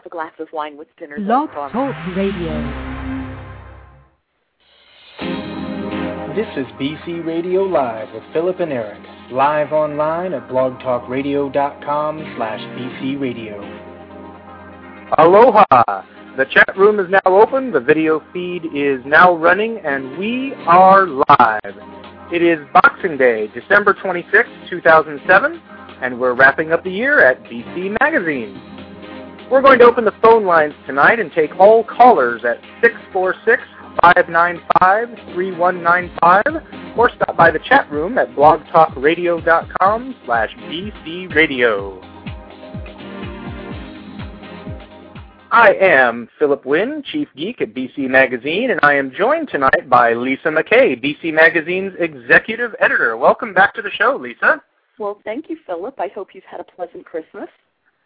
have a glass of wine with dinner. Blog Talk Radio. This is BC Radio Live with Phillip and Eric, live online at blogtalkradio.com slash BC Radio. Aloha! The chat room is now open, the video feed is now running, and we are live. It is Boxing Day, December 26, 2007, and we're wrapping up the year at BC Magazine. We're going to open the phone lines tonight and take all callers at 646-595-3195 or stop by the chat room at blogtalkradio.com slash bcradio. I am Phillip Winn, Chief Geek at BC Magazine, and I am joined tonight by Lisa McKay, BC Magazine's Executive Editor. Welcome back to the show, Lisa. Well, thank you, Phillip. I hope you've had a pleasant Christmas.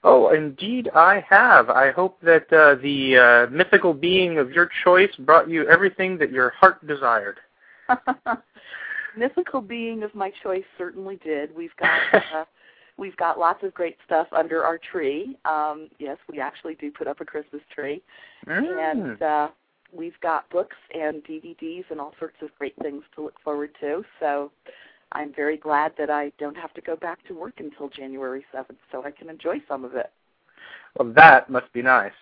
Oh, indeed I have. I hope that uh, the uh, mythical being of your choice brought you everything that your heart desired. mythical being of my choice certainly did. We've got uh, we've got lots of great stuff under our tree. Um, yes, we actually do put up a Christmas tree, mm. and uh, we've got books and DVDs and all sorts of great things to look forward to. So I'm very glad that I don't have to go back to work until January 7th, so I can enjoy some of it. Well, that must be nice.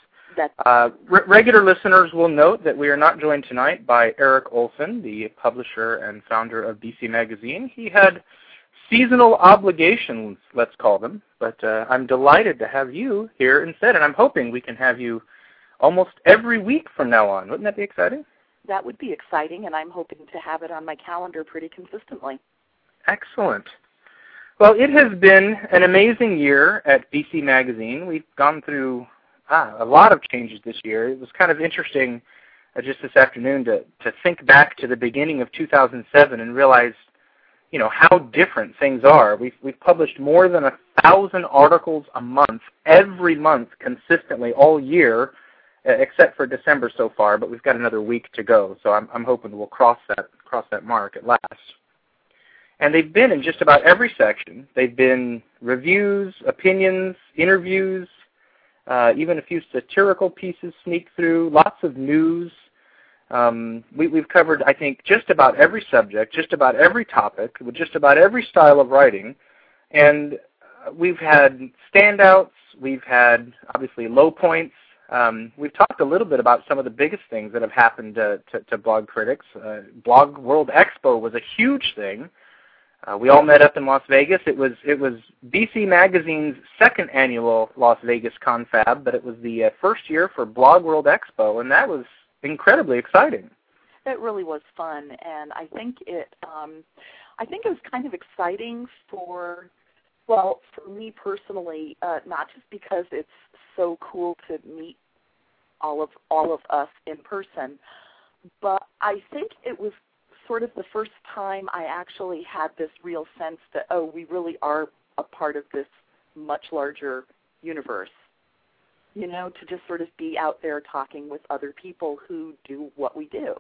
Uh, re- regular listeners will note that we are not joined tonight by Eric Olson, the publisher and founder of BC Magazine. He had seasonal obligations, let's call them, but uh, I'm delighted to have you here instead, and I'm hoping we can have you almost every week from now on. Wouldn't that be exciting? That would be exciting, and I'm hoping to have it on my calendar pretty consistently. Excellent. Well, it has been an amazing year at BC Magazine. We've gone through ah, a lot of changes this year. It was kind of interesting uh, just this afternoon to, to think back to the beginning of 2007 and realize, you know, how different things are. We've, we've published more than a thousand articles a month, every month, consistently all year, except for December so far. But we've got another week to go, so I'm, I'm hoping we'll cross that cross that mark at last. And they've been in just about every section. They've been reviews, opinions, interviews, uh, even a few satirical pieces sneak through, lots of news. Um, we, we've covered, I think, just about every subject, just about every topic, with just about every style of writing. And we've had standouts. We've had, obviously, low points. Um, we've talked a little bit about some of the biggest things that have happened to, to, to Blogcritics. Uh, blog World Expo was a huge thing. Uh, we all met up in Las Vegas. It was it was BC Magazine's second annual Las Vegas Confab, but it was the uh, first year for Blog World Expo, and that was incredibly exciting. It really was fun, and I think it um, I think it was kind of exciting for well for me personally, uh, not just because it's so cool to meet all of all of us in person, but I think it was sort of the first time I actually had this real sense that, oh, we really are a part of this much larger universe. You know, to just sort of be out there talking with other people who do what we do.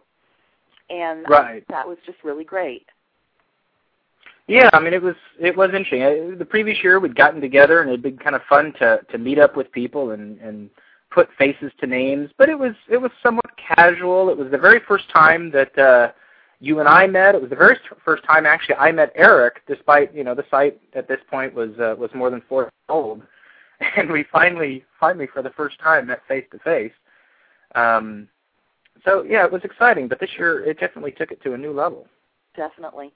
And right. that was just really great. Yeah, I mean it was it was interesting. The previous year we'd gotten together and it'd been kind of fun to to meet up with people and and put faces to names, but it was it was somewhat casual. It was the very first time that uh you and I met. It was the very first time actually I met Eric, despite you know the site at this point was uh, was more than four years old, and we finally finally for the first time met face to face. Um, so yeah, it was exciting, but this year it definitely took it to a new level. Definitely.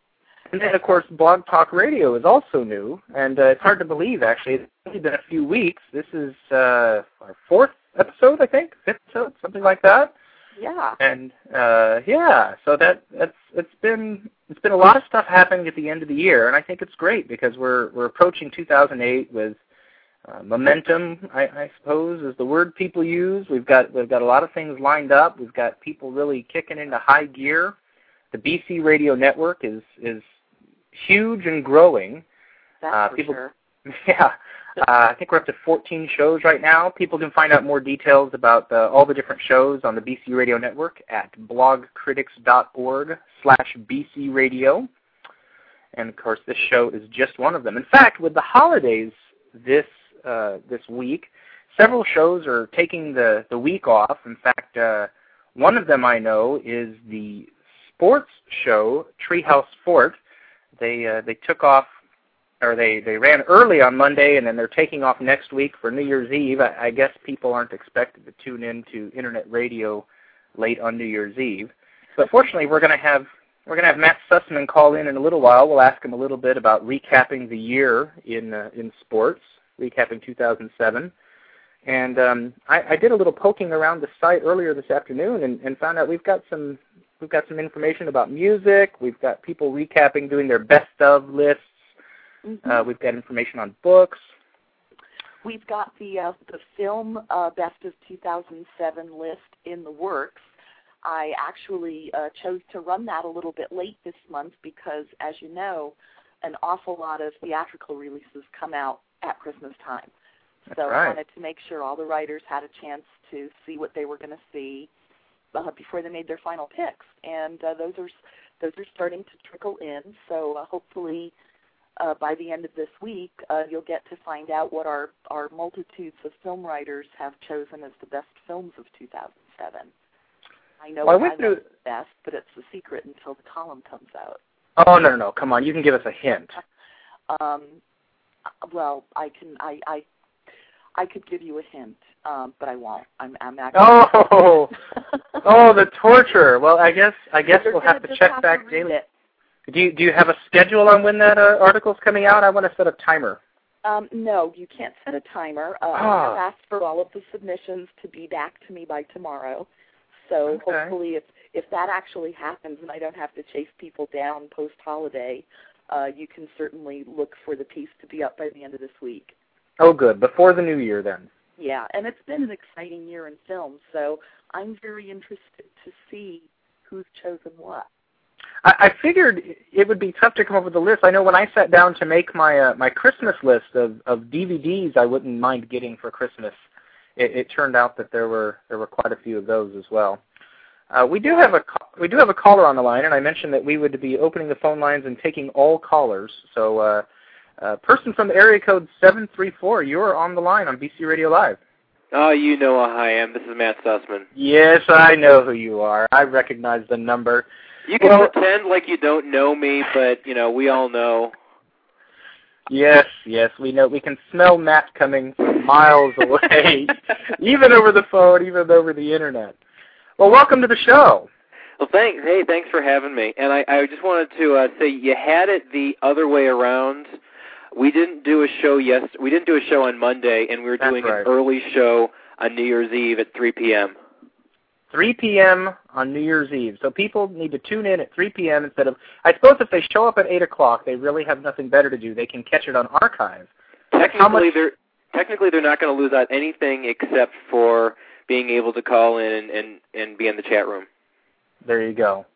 And then of course Blog Talk Radio is also new, and uh, it's hard to believe actually. It's only been a few weeks. This is uh, our fourth episode, I think, fifth episode, something like that. Yeah. And uh yeah, so that that's it's been it's been a lot of stuff happening at the end of the year, and I think it's great because we're we're approaching 2008 with uh, momentum. I, I suppose is the word people use. We've got we've got a lot of things lined up. We've got people really kicking into high gear. The BC Radio Network is is huge and growing. That's uh, for people, sure. Yeah, I think we're up to 14 shows right now. People can find out more details about uh, all the different shows on the BC Radio Network at blogcritics.org slash bcradio. And of course, this show is just one of them. In fact, with the holidays this uh, this week, several shows are taking the the week off. In fact, uh, one of them I know is the sports show Treehouse Fort. They uh, they took off or they they ran early on Monday and then they're taking off next week for New Year's Eve. I, I guess people aren't expected to tune in to internet radio late on New Year's Eve. But fortunately, we're going to have we're going to have Matt Sussman call in in a little while. We'll ask him a little bit about recapping the year in uh, in sports, recapping 2007. And um, I, I did a little poking around the site earlier this afternoon and, and found out we've got some we've got some information about music. We've got people recapping, doing their best of lists. Mm-hmm. Uh, we've got information on books. We've got the uh, the film uh, best of 2007 list in the works. I actually uh, chose to run that a little bit late this month because, as you know, an awful lot of theatrical releases come out at Christmas time. That's so right. I wanted to make sure all the writers had a chance to see what they were going to see uh, before they made their final picks, and uh, those are those are starting to trickle in. So uh, hopefully, uh, by the end of this week, uh, you'll get to find out what our our multitudes of film writers have chosen as the best films of 2007. I know well, I went through... the best, but it's a secret until the column comes out. Oh no, no, no! Come on, you can give us a hint. um, well, I can. I, I I could give you a hint, um, but I won't. I'm, I'm actually. Oh, oh, the torture. Well, I guess I guess we'll have to check have back to daily. It. Do you do you have a schedule on when that uh, article's coming out? I want to set a timer. Um, no, you can't set a timer. Uh, ah. I've asked for all of the submissions to be back to me by tomorrow. So okay. hopefully, if if that actually happens and I don't have to chase people down post holiday, uh, you can certainly look for the piece to be up by the end of this week. Oh, good. Before the new year, then. Yeah, and it's been an exciting year in film, so I'm very interested to see who's chosen what. I, I figured it would be tough to come up with a list. I know when I sat down to make my uh, my Christmas list of of DVDs I wouldn't mind getting for Christmas, it, it turned out that there were there were quite a few of those as well. Uh, we do have a we do have a caller on the line, and I mentioned that we would be opening the phone lines and taking all callers. So uh, uh, person from area code 734, you're on the line on BC Radio Live. Oh, you know who I am. This is Matt Sussman. Yes, I know who you are. I recognize the number. You can well, pretend like you don't know me, but, you know, we all know. Yes, yes, we know. We can smell Matt coming from miles away, even over the phone, even over the internet. Well, welcome to the show. Well, thanks. Hey, thanks for having me. And I, I just wanted to uh, say you had it the other way around we didn't do a show yes we didn't do a show on Monday and we were That's doing right. an early show on New Year's Eve at 3 p.m. 3 p.m. on New Year's Eve. So people need to tune in at 3 p.m. instead of. I suppose if they show up at 8 o'clock, they really have nothing better to do. They can catch it on archive. Technically, much... they're technically they're not going to lose out anything except for being able to call in and and, and be in the chat room. There you go.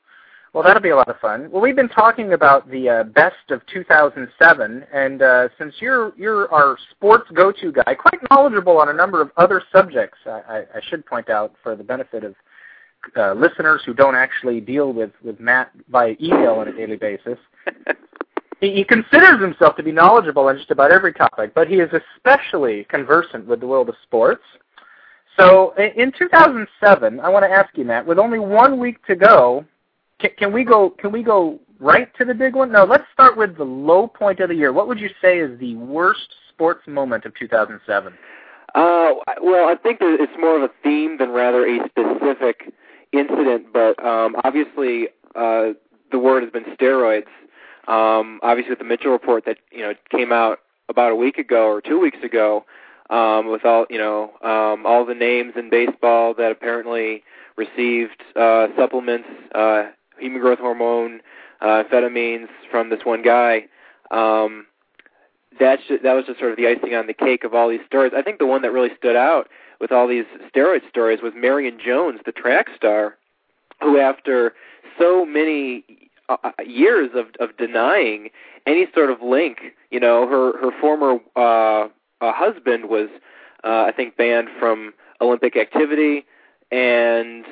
Well, that'll be a lot of fun. Well, we've been talking about the uh, best of 2007, and uh, since you're you're our sports go-to guy, quite knowledgeable on a number of other subjects, I, I should point out for the benefit of uh, listeners who don't actually deal with with Matt by email on a daily basis. he, he considers himself to be knowledgeable on just about every topic, but he is especially conversant with the world of sports. So, in 2007, I want to ask you, Matt, with only one week to go can, can we go? Can we go right to the big one? No, let's start with the low point of the year. What would you say is the worst sports moment of 2007? Uh, well, I think that it's more of a theme than rather a specific incident. But um, obviously, uh, the word has been steroids. Um, obviously, with the Mitchell report that you know came out about a week ago or two weeks ago, um, with all you know um, all the names in baseball that apparently received uh, supplements, uh, human growth hormone, uh, amphetamines from this one guy. Um, that's just, that was just sort of the icing on the cake of all these stories. I think the one that really stood out with all these steroid stories was Marion Jones, the track star, who after so many uh, uh, years of of denying any sort of link, you know, her her former uh, uh, husband was, uh, I think, banned from Olympic activity, and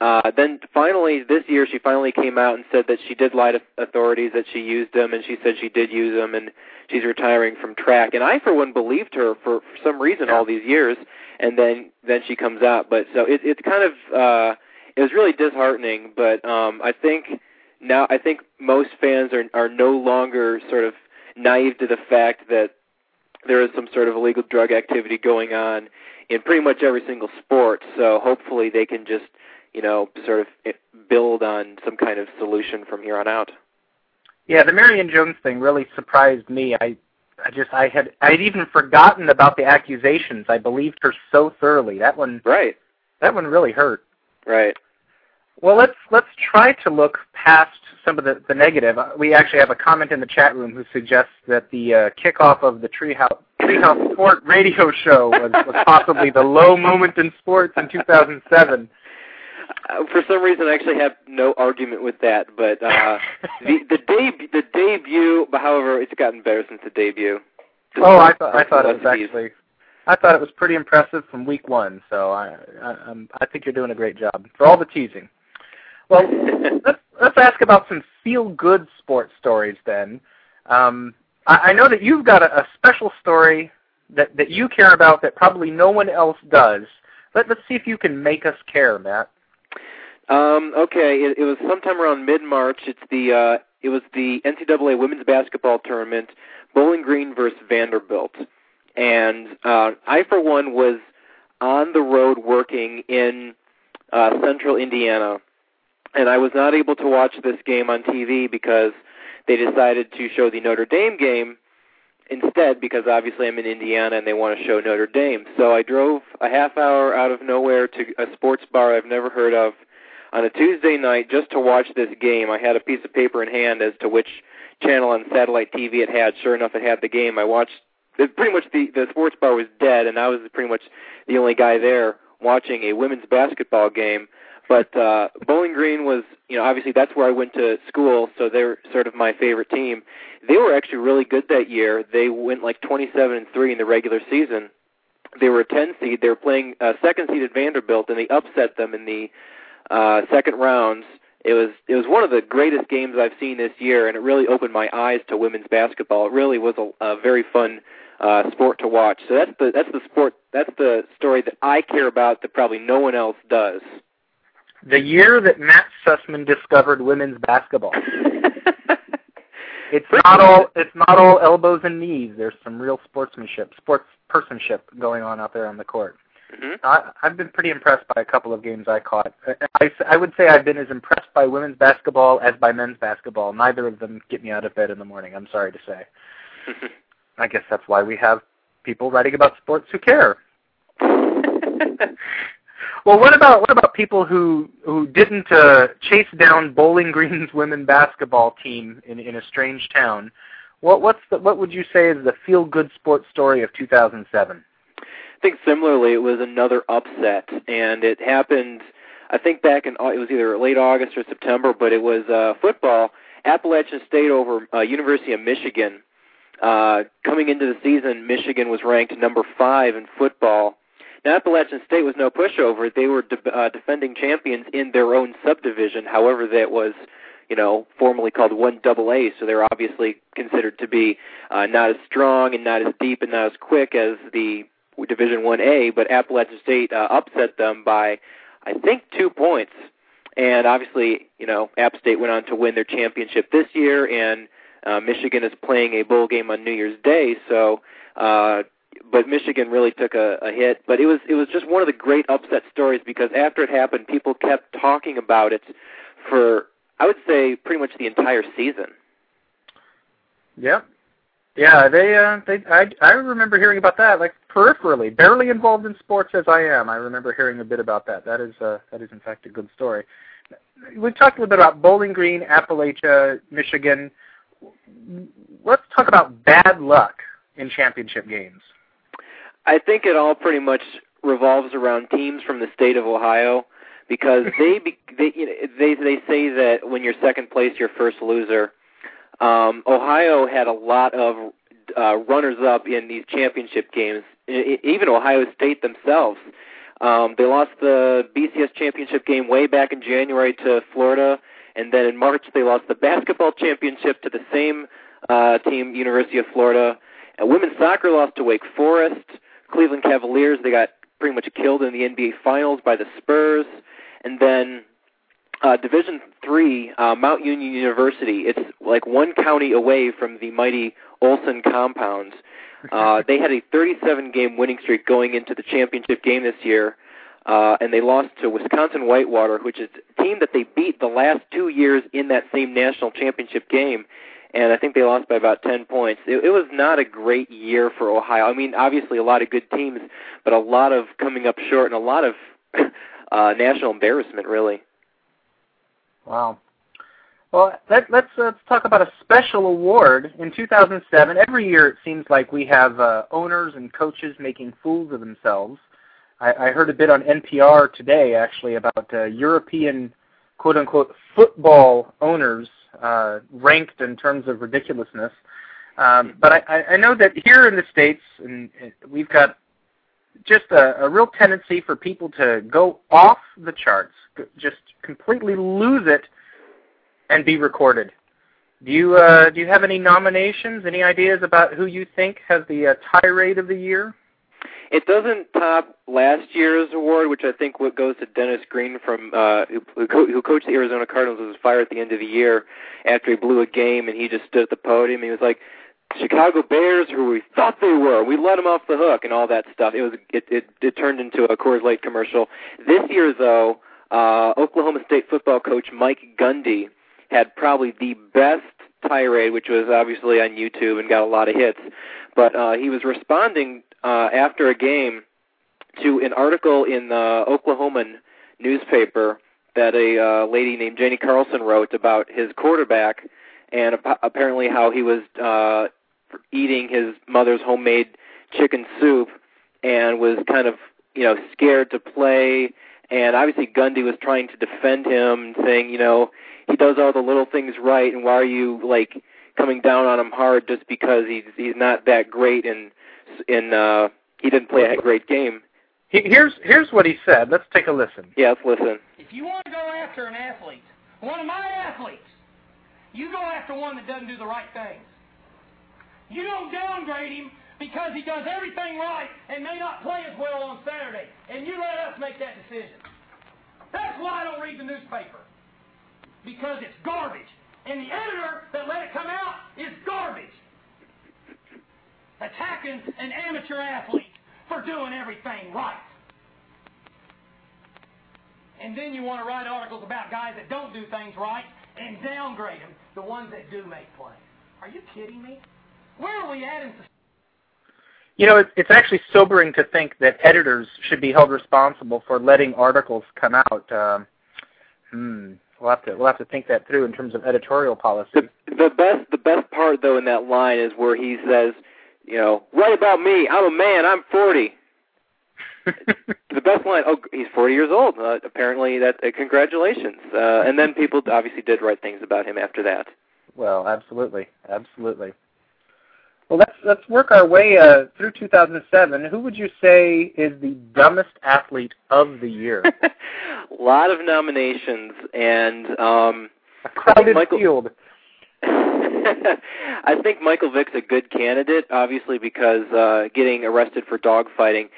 uh, then finally this year she finally came out and said that she did lie to authorities that she used them, and she said she did use them, and she's retiring from track. And I, for one, believed her for, for some reason all these years, and then then she comes out. But so it, it's kind of uh, it was really disheartening. But um, I think now I think most fans are are no longer sort of naive to the fact that there is some sort of illegal drug activity going on in pretty much every single sport. So hopefully they can just, you know, sort of build on some kind of solution from here on out. Yeah, the Marion Jones thing really surprised me. I I just I had I had even forgotten about the accusations. I believed her so thoroughly. That one Right. That one really hurt. Right. Well, let's let's try to look past some of the, the negative. Uh, we actually have a comment in the chat room who suggests that the uh, kickoff of the Treehouse Treehouse Sport radio show was, was possibly the low moment in sports in 2007. Uh, for some reason, I actually have no argument with that. But uh, the the deb- the debut, however, it's gotten better since the debut. oh, I thought I thought it was actually. I thought it was pretty impressive from week one, so I I, I'm, I think you're doing a great job for all the teasing. Well, let's let's ask about some feel-good sports stories then. Um, I, I know that you've got a, a special story that that you care about that probably no one else does. Let Let's see if you can make us care, Matt. Um, okay, it, it was sometime around mid-March. It's the uh, it was the NCAA women's basketball tournament, Bowling Green versus Vanderbilt, and uh, I for one was on the road working in uh, Central Indiana and I was not able to watch this game on TV because they decided to show the Notre Dame game instead because obviously I'm in Indiana and they want to show Notre Dame. So I drove a half hour out of nowhere to a sports bar I've never heard of on a Tuesday night just to watch this game. I had a piece of paper in hand as to which channel on satellite TV it had. Sure enough, it had the game. I watched. It, pretty much the the sports bar was dead, and I was pretty much the only guy there watching a women's basketball game. But uh, Bowling Green was, you know, obviously that's where I went to school, so they're sort of my favorite team. They were actually really good that year. They went like 27 and three in the regular season. They were a 10 seed. They were playing uh, second seeded Vanderbilt, and they upset them in the uh, second rounds. It was it was one of the greatest games I've seen this year, and it really opened my eyes to women's basketball. It really was a, a very fun uh, sport to watch. So that's the that's the sport that's the story that I care about that probably no one else does the year that Matt Sussman discovered women's basketball. it's not all it's not all elbows and knees. There's some real sportsmanship, sports personship going on out there on the court. Mm-hmm. I, I've been pretty impressed by a couple of games I caught. I, I would say I've been as impressed by women's basketball as by men's basketball. Neither of them get me out of bed in the morning. I'm sorry to say. I guess that's why we have people writing about sports who care. Well, what about what about people who who didn't uh, chase down Bowling Green's women basketball team in in a strange town? What what's the, what would you say is the feel good sports story of 2007? Think similarly, it was another upset, and it happened. I think back in it was either late August or September, but it was uh, football. Appalachian State over uh, University of Michigan. Uh, coming into the season, Michigan was ranked number five in football now, Appalachian State was no pushover. They were de- uh, defending champions in their own subdivision. However, that was, you know, formerly called one double A. So they're obviously considered to be uh, not as strong and not as deep and not as quick as the Division One A. But Appalachian State uh, upset them by, I think, two points. And obviously, you know, App State went on to win their championship this year, and uh, Michigan is playing a bowl game on New Year's Day. So uh, but Michigan really took a, a hit. But it was it was just one of the great upset stories because after it happened, people kept talking about it for I would say pretty much the entire season. Yep. Yeah, they uh they I I remember hearing about that like peripherally, barely involved in sports as I am. I remember hearing a bit about that. That is uh that is in fact a good story. We've talked a little bit about Bowling Green, Appalachia, Michigan. Let's talk about bad luck in championship games. I think it all pretty much revolves around teams from the state of Ohio because they they you know, they they say that when you're second place, you're first loser. Um, Ohio had a lot of uh, runners up in these championship games. even Ohio State themselves. Um, they lost the BCS championship game way back in January to Florida, and then in March they lost the basketball championship to the same uh, team, University of Florida. And women's soccer lost to Wake Forest. Cleveland Cavaliers they got pretty much killed in the NBA Finals by the Spurs, and then uh, Division Three, uh, Mount Union University. It's like one county away from the mighty Olson compounds. Uh, they had a 37 game winning streak going into the championship game this year, uh, and they lost to Wisconsin Whitewater, which is a team that they beat the last two years in that same national championship game. And I think they lost by about 10 points. It, it was not a great year for Ohio. I mean, obviously a lot of good teams, but a lot of coming up short and a lot of uh, national embarrassment, really. Wow. Well, let, let's uh, let's talk about a special award in 2007. Every year, it seems like we have uh, owners and coaches making fools of themselves. I, I heard a bit on NPR today, actually, about uh, European "quote unquote" football owners uh, ranked in terms of ridiculousness. Um, but I, I know that here in the states, and we've got just a, a real tendency for people to go off the charts, just completely lose it and be recorded. Do you uh, do you have any nominations? Any ideas about who you think has the uh, tirade of the year? It doesn't top last year's award, which I think goes to Dennis Green from uh, who, who coached the Arizona Cardinals was fired at the end of the year after he blew a game, and he just stood at the podium. He was like, "Chicago Bears, who we thought they were, we let them off the hook," and all that stuff. It was it it, it turned into a Coors Light commercial. This year, though, uh, Oklahoma State football coach Mike Gundy had probably the best tirade, which was obviously on YouTube and got a lot of hits. But uh, he was responding uh, after a game to an article in the Oklahoman newspaper that a uh, lady named Janie Carlson wrote about his quarterback and ap- apparently how he was uh, eating his mother's homemade chicken soup and was kind of you know scared to play and obviously Gundy was trying to defend him saying you know he does all the little things right, and why are you like coming down on him hard just because he's he's not that great and and uh, he didn't play a great game? Here's here's what he said. Let's take a listen. Yeah, let's listen. If you want to go after an athlete, one of my athletes, you go after one that doesn't do the right things. You don't downgrade him because he does everything right and may not play as well on Saturday, and you let us make that decision. That's why I don't read the newspaper because it's garbage. And the editor that let it come out is garbage. Attacking an amateur athlete for doing everything right. And then you want to write articles about guys that don't do things right and downgrade them, the ones that do make plays. Are you kidding me? Where are we at in you know, it's, it's actually sobering to think that editors should be held responsible for letting articles come out. Um, hmm. We'll have to we'll have to think that through in terms of editorial policy. The, the best the best part though in that line is where he says, you know, write about me. I'm a man. I'm 40. the best line. Oh, he's 40 years old. Uh, apparently, that uh, congratulations. Uh, and then people obviously did write things about him after that. Well, absolutely, absolutely. Well, let's let's work our way uh, through 2007. Who would you say is the dumbest athlete of the year? a lot of nominations and um, a crowded Michael, field. I think Michael Vick's a good candidate, obviously because uh, getting arrested for dogfighting.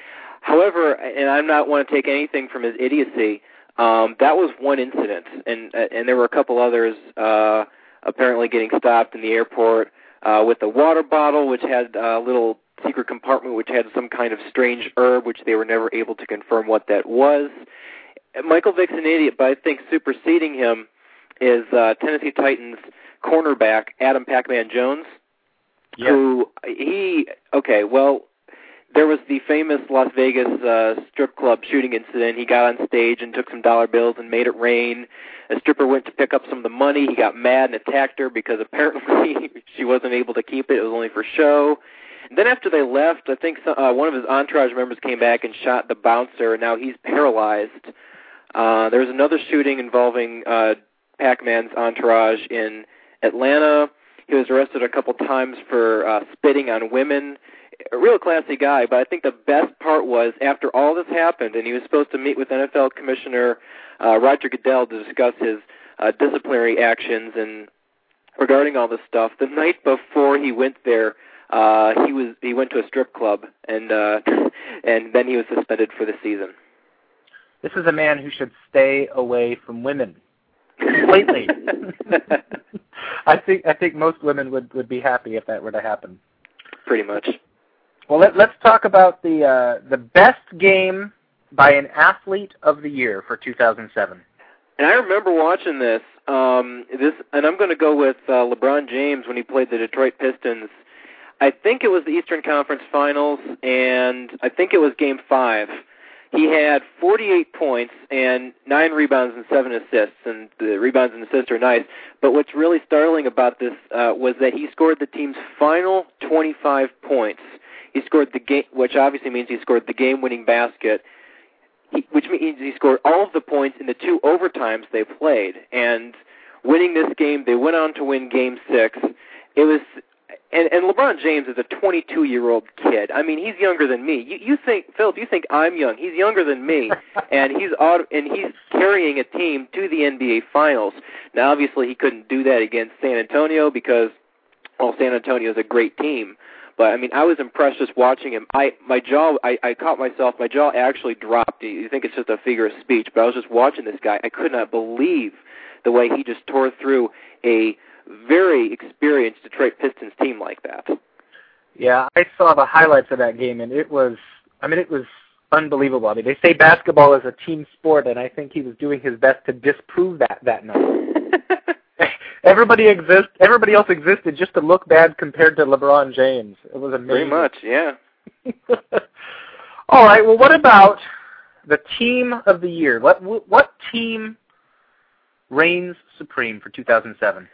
However, and I'm not want to take anything from his idiocy. Um, that was one incident, and and there were a couple others. Uh, apparently, getting stopped in the airport uh, with a water bottle which had a little secret compartment which had some kind of strange herb which they were never able to confirm what that was. Michael Vick's an idiot, but I think superseding him is uh, Tennessee Titans cornerback Adam Pac-Man Jones, yeah. who he okay. Well, there was the famous Las Vegas uh, strip club shooting incident. He got on stage and took some dollar bills and made it rain. A stripper went to pick up some of the money. He got mad and attacked her because apparently she wasn't able to keep it. It was only for show. And then after they left, I think some, uh, one of his entourage members came back and shot the bouncer. And now he's paralyzed. Uh, there was another shooting involving uh, Pac-Man's entourage in Atlanta. He was arrested a couple times for uh, spitting on women a real classy guy. But I think the best part was after all this happened, and he was supposed to meet with NFL Commissioner uh, Roger Goodell to discuss his uh, disciplinary actions and regarding all this stuff. The night before he went there, uh, he was he went to a strip club, and uh, and then he was suspended for the season. This is a man who should stay away from women completely. I think I think most women would would be happy if that were to happen. Pretty much. Well, let, let's talk about the uh, the best game by an athlete of the year for 2007. And I remember watching this. Um, this, and I'm going to go with uh, LeBron James when he played the Detroit Pistons. I think it was the Eastern Conference Finals, and I think it was Game Five he had 48 points and nine rebounds and seven assists, and the rebounds and assists are nice. But what's really startling about this uh, was that he scored the team's final 25 points. He scored the game, which obviously means he scored the game-winning basket, he, which means he scored all of the points in the two overtimes they played. And winning this game, they went on to win Game Six. It was and and LeBron James is a 22 year old kid. I mean, he's younger than me. You you think Phillip? You think I'm young? He's younger than me, and he's auto, and he's carrying a team to the NBA Finals. Now, obviously, he couldn't do that against San Antonio because well, San Antonio is a great team. But I mean, I was impressed just watching him. I my jaw, I, I caught myself. My jaw actually dropped. You think it's just a figure of speech, but I was just watching this guy. I could not believe the way he just tore through a very experienced Detroit Pistons team like that. Yeah, I saw the highlights of that game, and it was, I mean, it was unbelievable. I mean, they say basketball is a team sport, and I think he was doing his best to disprove that that night. everybody exist, everybody else existed just to look bad compared to LeBron James. It was amazing. Very much, yeah. All right. Well, what about the team of the year? What what team reigns supreme for 2007?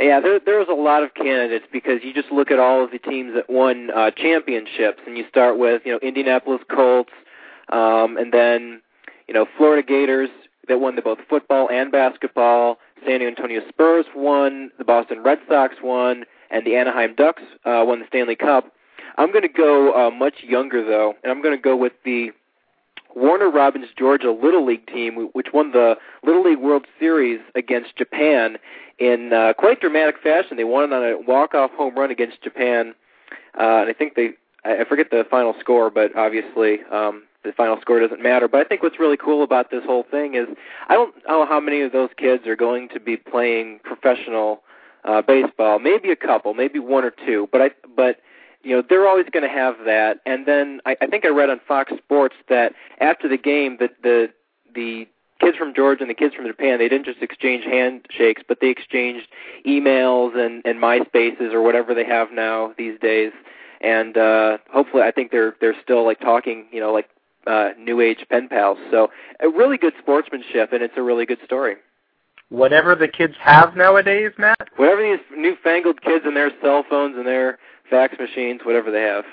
Yeah, there there was a lot of candidates because you just look at all of the teams that won uh, championships, and you start with you know Indianapolis Colts, um, and then you know Florida Gators that won the both football and basketball. San Antonio Spurs won, the Boston Red Sox won, and the Anaheim Ducks uh, won the Stanley Cup. I'm going to go uh, much younger though, and I'm going to go with the Warner Robins Georgia Little League team, which won the Little League World Series against Japan in uh, quite dramatic fashion. They won it on a walk-off home run against Japan, uh, and I think they I forget the final score, but obviously um, the final score doesn't matter. But I think what's really cool about this whole thing is I don't know how many of those kids are going to be playing professional uh, baseball. Maybe a couple, maybe one or two. But I but you know they're always going to have that. And then I, I think I read on Fox Sports that after the game that the the kids from Georgia and the kids from Japan, they didn't just exchange handshakes, but they exchanged emails and and MySpaces or whatever they have now these days. And uh hopefully I think they're they're still like talking, you know, like uh new age pen pals. So a really good sportsmanship and it's a really good story. Whatever the kids have nowadays, Matt? Whatever these newfangled kids and their cell phones and their fax machines, whatever they have.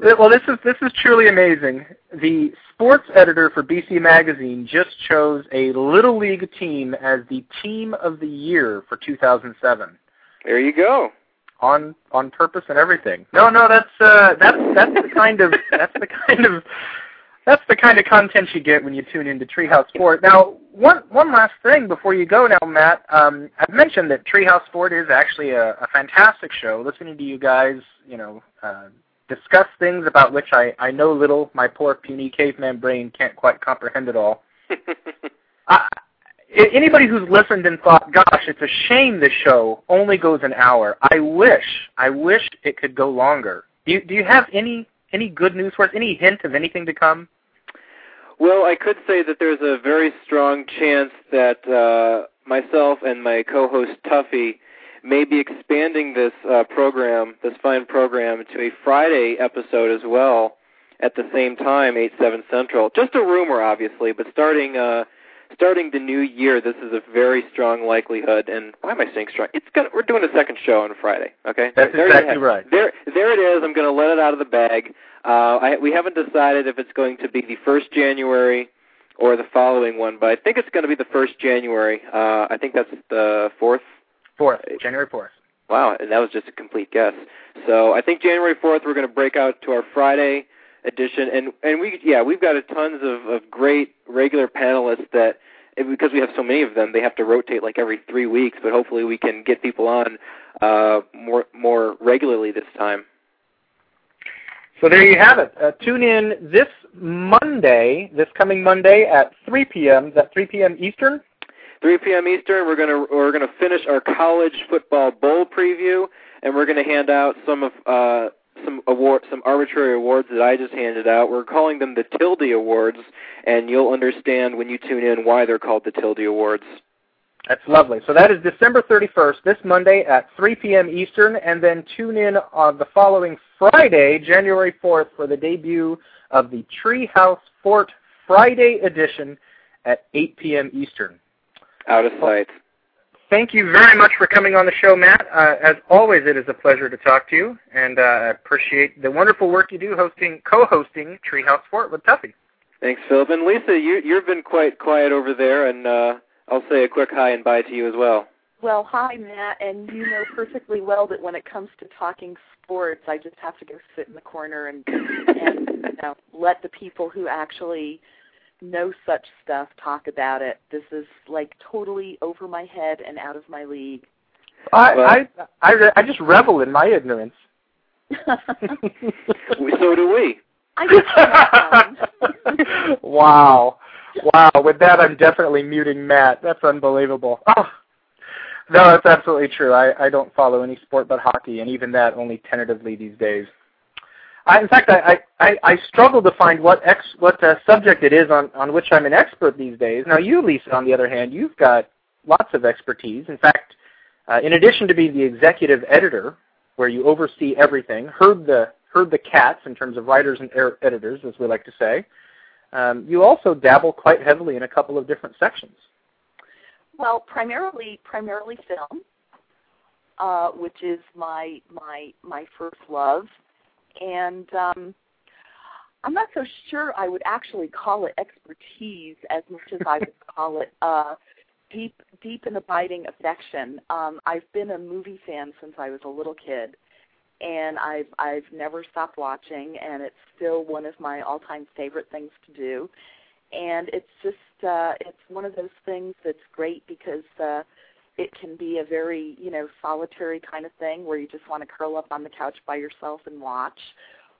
Well, this is this is truly amazing. The sports editor for BC Magazine just chose a little league team as the team of the year for 2007. There you go. On on purpose and everything. No, no, that's uh, that's that's the kind of that's the kind of that's the kind of content you get when you tune into Treehouse Sport. Now, one one last thing before you go now, Matt. Um, I've mentioned that Treehouse Sport is actually a, a fantastic show. Listening to you guys, you know. Uh, discuss things about which I, I know little. My poor puny caveman brain can't quite comprehend it all. I, anybody who's listened and thought, gosh, it's a shame this show only goes an hour. I wish, I wish it could go longer. Do you, do you have any any good news for us? Any hint of anything to come? Well, I could say that there's a very strong chance that uh, myself and my co-host Tuffy may be expanding this uh, program, this fine program, to a Friday episode as well at the same time, 8 7 Central. Just a rumor, obviously, but starting uh, starting the new year, this is a very strong likelihood. And why am I saying strong? It's gonna, we're doing a second show on Friday. Okay, that's there exactly right. There, there it is. I'm going to let it out of the bag. Uh, I, we haven't decided if it's going to be the first January or the following one, but I think it's going to be the first January. Uh, I think that's the fourth Fourth, January fourth. Wow, and that was just a complete guess. So I think January 4th we're going to break out to our Friday edition, and and we yeah we've got a tons of of great regular panelists that because we have so many of them they have to rotate like every three weeks, but hopefully we can get people on uh, more more regularly this time. So there you have it. Uh, tune in this Monday, this coming Monday at 3 p.m. Is that 3 p.m. Eastern? 3 p.m. Eastern. We're gonna we're gonna finish our college football bowl preview, and we're gonna hand out some of uh, some award some arbitrary awards that I just handed out. We're calling them the Tilde Awards, and you'll understand when you tune in why they're called the Tilde Awards. That's lovely. So that is December 31st, this Monday at 3 p.m. Eastern, and then tune in on the following Friday, January 4th, for the debut of the Treehouse Fort Friday edition at 8 p.m. Eastern. Out of sight. Thank you very much for coming on the show, Matt. Uh, as always, it is a pleasure to talk to you, and uh, I appreciate the wonderful work you do hosting, co-hosting Treehouse Fort with Tuffy. Thanks, Phillip. And Lisa, you, you've been quite quiet over there, and uh, I'll say a quick hi and bye to you as well. Well, hi, Matt, and you know perfectly well that when it comes to talking sports, I just have to go sit in the corner and and you know let the people who actually know such stuff talk about it. This is like totally over my head and out of my league. I I I, I just revel in my ignorance. so do we. I wow. Wow. With that, I'm definitely muting Matt. That's unbelievable. Oh. No, that's absolutely true. I, I don't follow any sport but hockey, and even that only tentatively these days. I, in fact, I, I, I struggle to find what ex, what uh, subject it is on, on which I'm an expert these days. Now, you, Lisa, on the other hand, you've got lots of expertise. In fact, uh, in addition to being the executive editor, where you oversee everything, herd the herd the cats in terms of writers and er- editors, as we like to say, um, you also dabble quite heavily in a couple of different sections. Well, primarily primarily film, uh, which is my my my first love, and um, I'm not so sure I would actually call it expertise as much as I would call it uh, deep deep and abiding affection. Um, I've been a movie fan since I was a little kid, and I've I've never stopped watching, and it's still one of my all-time favorite things to do. And it's just uh, it's one of those things that's great because uh, it can be a very you know solitary kind of thing where you just want to curl up on the couch by yourself and watch,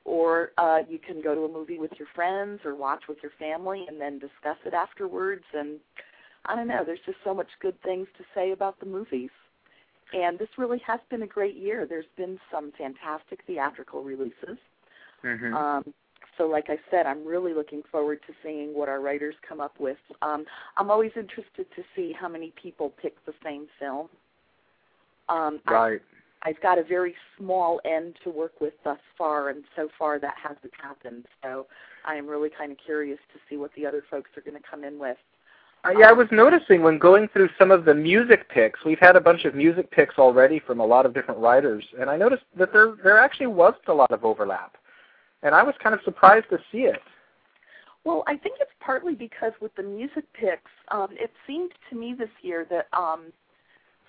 or uh, you can go to a movie with your friends or watch with your family and then discuss it afterwards. And I don't know, there's just so much good things to say about the movies and this really has been a great year. There's been some fantastic theatrical releases. Mm-hmm. Um, so, like I said, I'm really looking forward to seeing what our writers come up with. Um, I'm always interested to see how many people pick the same film. Um, right. I, I've got a very small end to work with thus far, and so far that hasn't happened. So, I am really kind of curious to see what the other folks are going to come in with. Uh, yeah, I was noticing when going through some of the music picks, we've had a bunch of music picks already from a lot of different writers, and I noticed that there there actually was a lot of overlap, and I was kind of surprised to see it. Well, I think it's partly because with the music picks, um, it seemed to me this year that um,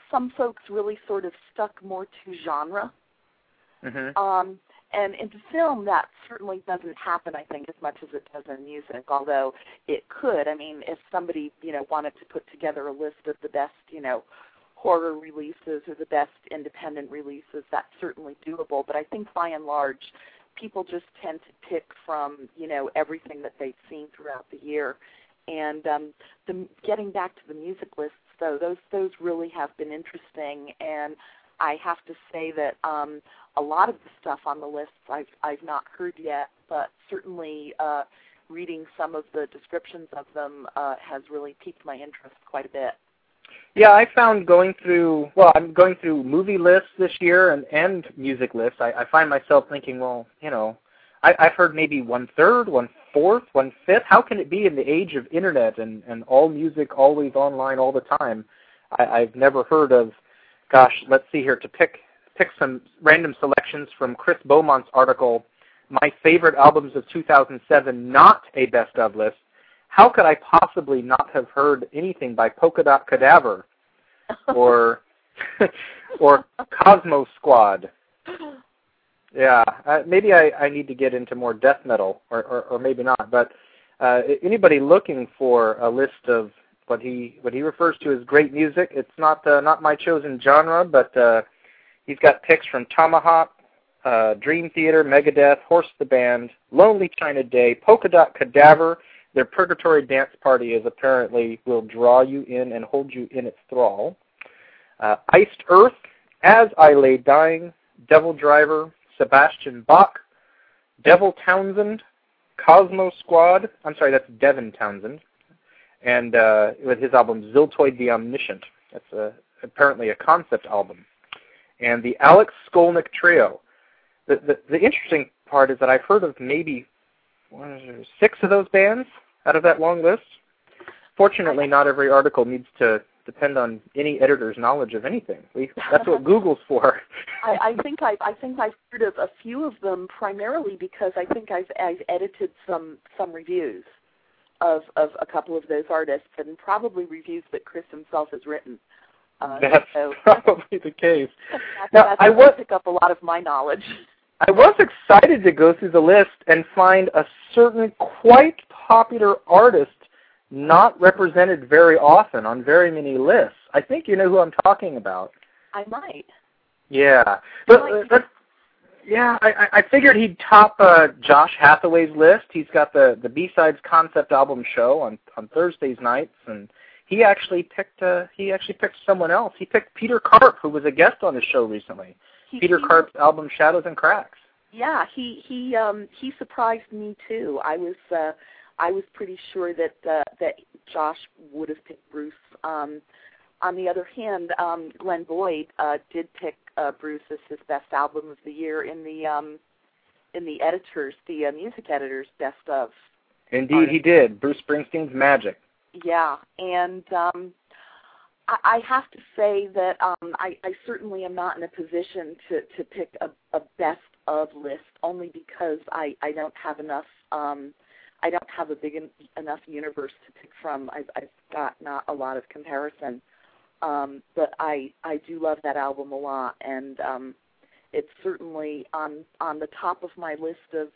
some folks really sort of stuck more to genre. Mm-hmm. Um, and in film, that certainly doesn't happen, I think, as much as it does in music, although it could. I mean, if somebody, you know, wanted to put together a list of the best, you know, horror releases or the best independent releases, that's certainly doable. But I think by and large, people just tend to pick from, you know, everything that they've seen throughout the year. And um, the, getting back to the music lists, though, those those really have been interesting, and I have to say that um, a lot of the stuff on the lists I've I've not heard yet, but certainly uh, reading some of the descriptions of them uh, has really piqued my interest quite a bit. Yeah, I found going through well, I'm going through movie lists this year and and music lists. I, I find myself thinking, well, you know, I, I've heard maybe one third, one fourth, one fifth. How can it be in the age of internet and and all music always online all the time? I, I've never heard of gosh, let's see here to pick pick some random selections from Chris Beaumont's article, My Favorite Albums of 2007, not a best of list. How could I possibly not have heard anything by Polka Dot Cadaver or or Cosmo Squad. Yeah, uh, maybe I, I need to get into more death metal, or, or, or maybe not. But uh, anybody looking for a list of what he what he refers to as great music, it's not uh, not my chosen genre, but uh, he's got picks from Tomahawk, uh, Dream Theater, Megadeth, Horse the Band, Lonely China Day, Polka Dot Cadaver. Their Purgatory Dance Party is apparently will draw you in and hold you in its thrall. Uh, Iced Earth, As I Lay Dying, Devil Driver, Sebastian Bach, Devil Townsend, Cosmo Squad. I'm sorry, that's Devin Townsend, and uh, with his album Ziltoid the Omniscient. That's a, apparently a concept album, and the Alex Skolnick Trio. The, the the interesting part is that I've heard of maybe six of those bands out of that long list. Fortunately, not every article needs to depend on any editor's knowledge of anything. We, that's what Google's for. I, I think I've I think I've heard of a few of them primarily because I think I've I've edited some some reviews of of a couple of those artists and probably reviews that Chris himself has written. Uh, that's so, probably the case. That's, now, that's I pick up a lot of my knowledge. I was excited to go through the list and find a certain quite popular artist not represented very often on very many lists. I think you know who I'm talking about. I might. Yeah, but, but yeah, I, I figured he'd top uh, Josh Hathaway's list. He's got the the B sides concept album show on on Thursdays nights, and he actually picked uh, he actually picked someone else. He picked Peter Karp, who was a guest on the show recently. He, Peter he, Karp's album Shadows and Cracks. Yeah, he he um he surprised me too. I was uh I was pretty sure that uh, that Josh would have picked Bruce. Um, on the other hand, um, Glenn Boyd uh, did pick uh, Bruce as his best album of the year in the um, in the editors, the uh, music editors' best of. Indeed, he did. Bruce Springsteen's Magic. Yeah, and um, I, have to say that um, I, I certainly am not in a position to to pick a, a best of list, only because I I don't have enough. Um, I don't have a big en- enough universe to pick from. I've, I've got not a lot of comparison, um, but I I do love that album a lot, and um, it's certainly on on the top of my list of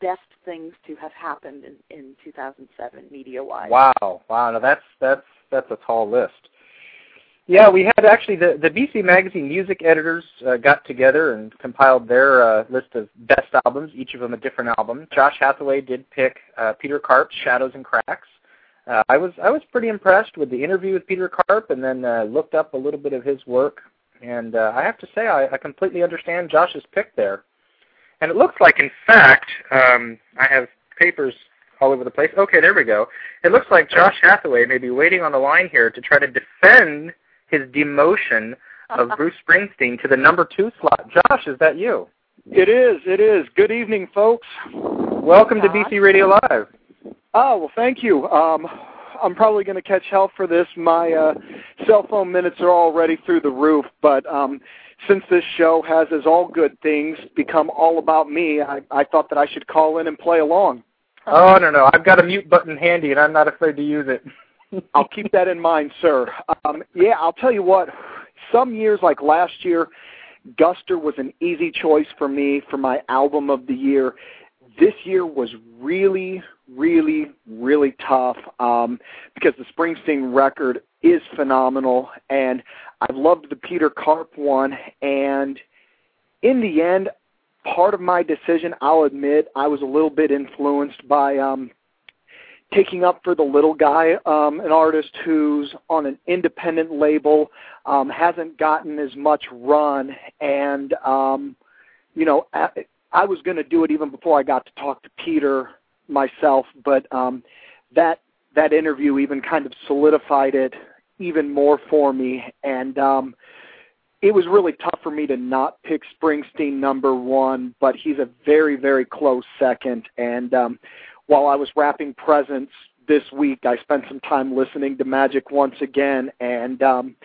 best things to have happened in, in 2007 media wise. Wow, wow, now that's that's that's a tall list. Yeah, we had actually the the BC Magazine music editors uh, got together and compiled their uh, list of best albums, each of them a different album. Josh Hathaway did pick uh, Peter Karp's Shadows and Cracks. Uh, I was I was pretty impressed with the interview with Peter Karp, and then uh, looked up a little bit of his work. And uh, I have to say, I, I completely understand Josh's pick there. And it looks like, in fact, um, I have papers all over the place. Okay, there we go. It looks like Josh Hathaway may be waiting on the line here to try to defend his demotion of Bruce Springsteen to the number two slot. Josh, is that you? It is. It is. Good evening, folks. Welcome to BC Radio Live. Oh well, thank you. Um, I'm probably going to catch hell for this. My uh, cell phone minutes are already through the roof, but um, since this show has, as all good things, become all about me, I, I thought that I should call in and play along. Oh no no, I've got a mute button handy, and I'm not afraid to use it. I'll keep that in mind, sir. Um, yeah, I'll tell you what. Some years, like last year, Guster was an easy choice for me for my album of the year. This year was really, really, really tough um, because the Springsteen record is phenomenal, and I loved the Peter Karp one. And in the end, part of my decision, I'll admit, I was a little bit influenced by um, taking up for the little guy, um, an artist who's on an independent label, um, hasn't gotten as much run, and um, you know, I, I was going to do it even before I got to talk to Peter myself, but um, that that interview even kind of solidified it even more for me, and um, it was really tough for me to not pick Springsteen number one, but he's a very very close second, and um, while I was wrapping presents this week, I spent some time listening to Magic once again, and um,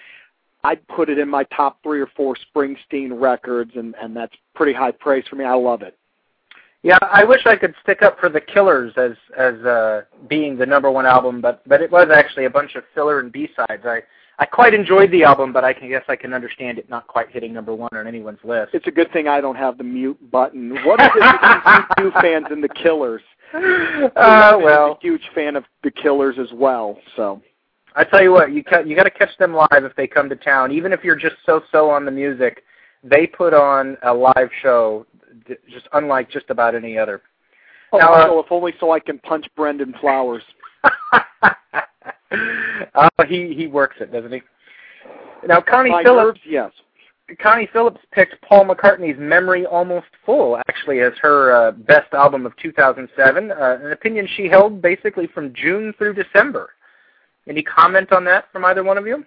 I'd put it in my top three or four Springsteen records, and, and that's pretty high praise for me. I love it. Yeah, I wish I could stick up for the Killers as as uh, being the number one album, but but it was actually a bunch of filler and B sides. I I quite enjoyed the album, but I can guess I can understand it not quite hitting number one on anyone's list. It's a good thing I don't have the mute button. What is it with you fans and the Killers? Uh, well, I'm a huge fan of the Killers as well. So I tell you what, you ca- you got to catch them live if they come to town. Even if you're just so so on the music, they put on a live show just unlike just about any other. Oh, Now, uh, so if only so I can punch Brandon Flowers. uh, he he works it, doesn't he? Now Connie Phillips yes. Connie Phillips picked Paul McCartney's "Memory Almost Full" actually as her uh, best album of 2007. Uh, an opinion she held basically from June through December. Any comment on that from either one of you?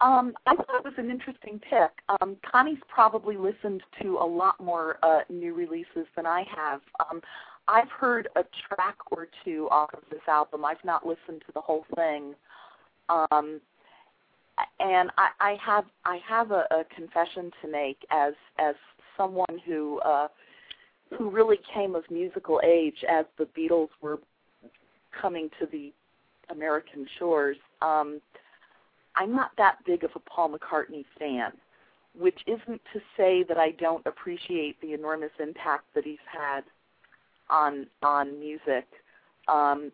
Um, I thought it was an interesting pick. Um, Connie's probably listened to a lot more uh, new releases than I have. Um, I've heard a track or two off of this album. I've not listened to the whole thing. Um, and I, I have I have a, a confession to make as as someone who uh, who really came of musical age as the Beatles were coming to the American shores. Um, I'm not that big of a Paul McCartney fan, which isn't to say that I don't appreciate the enormous impact that he's had on on music. Um,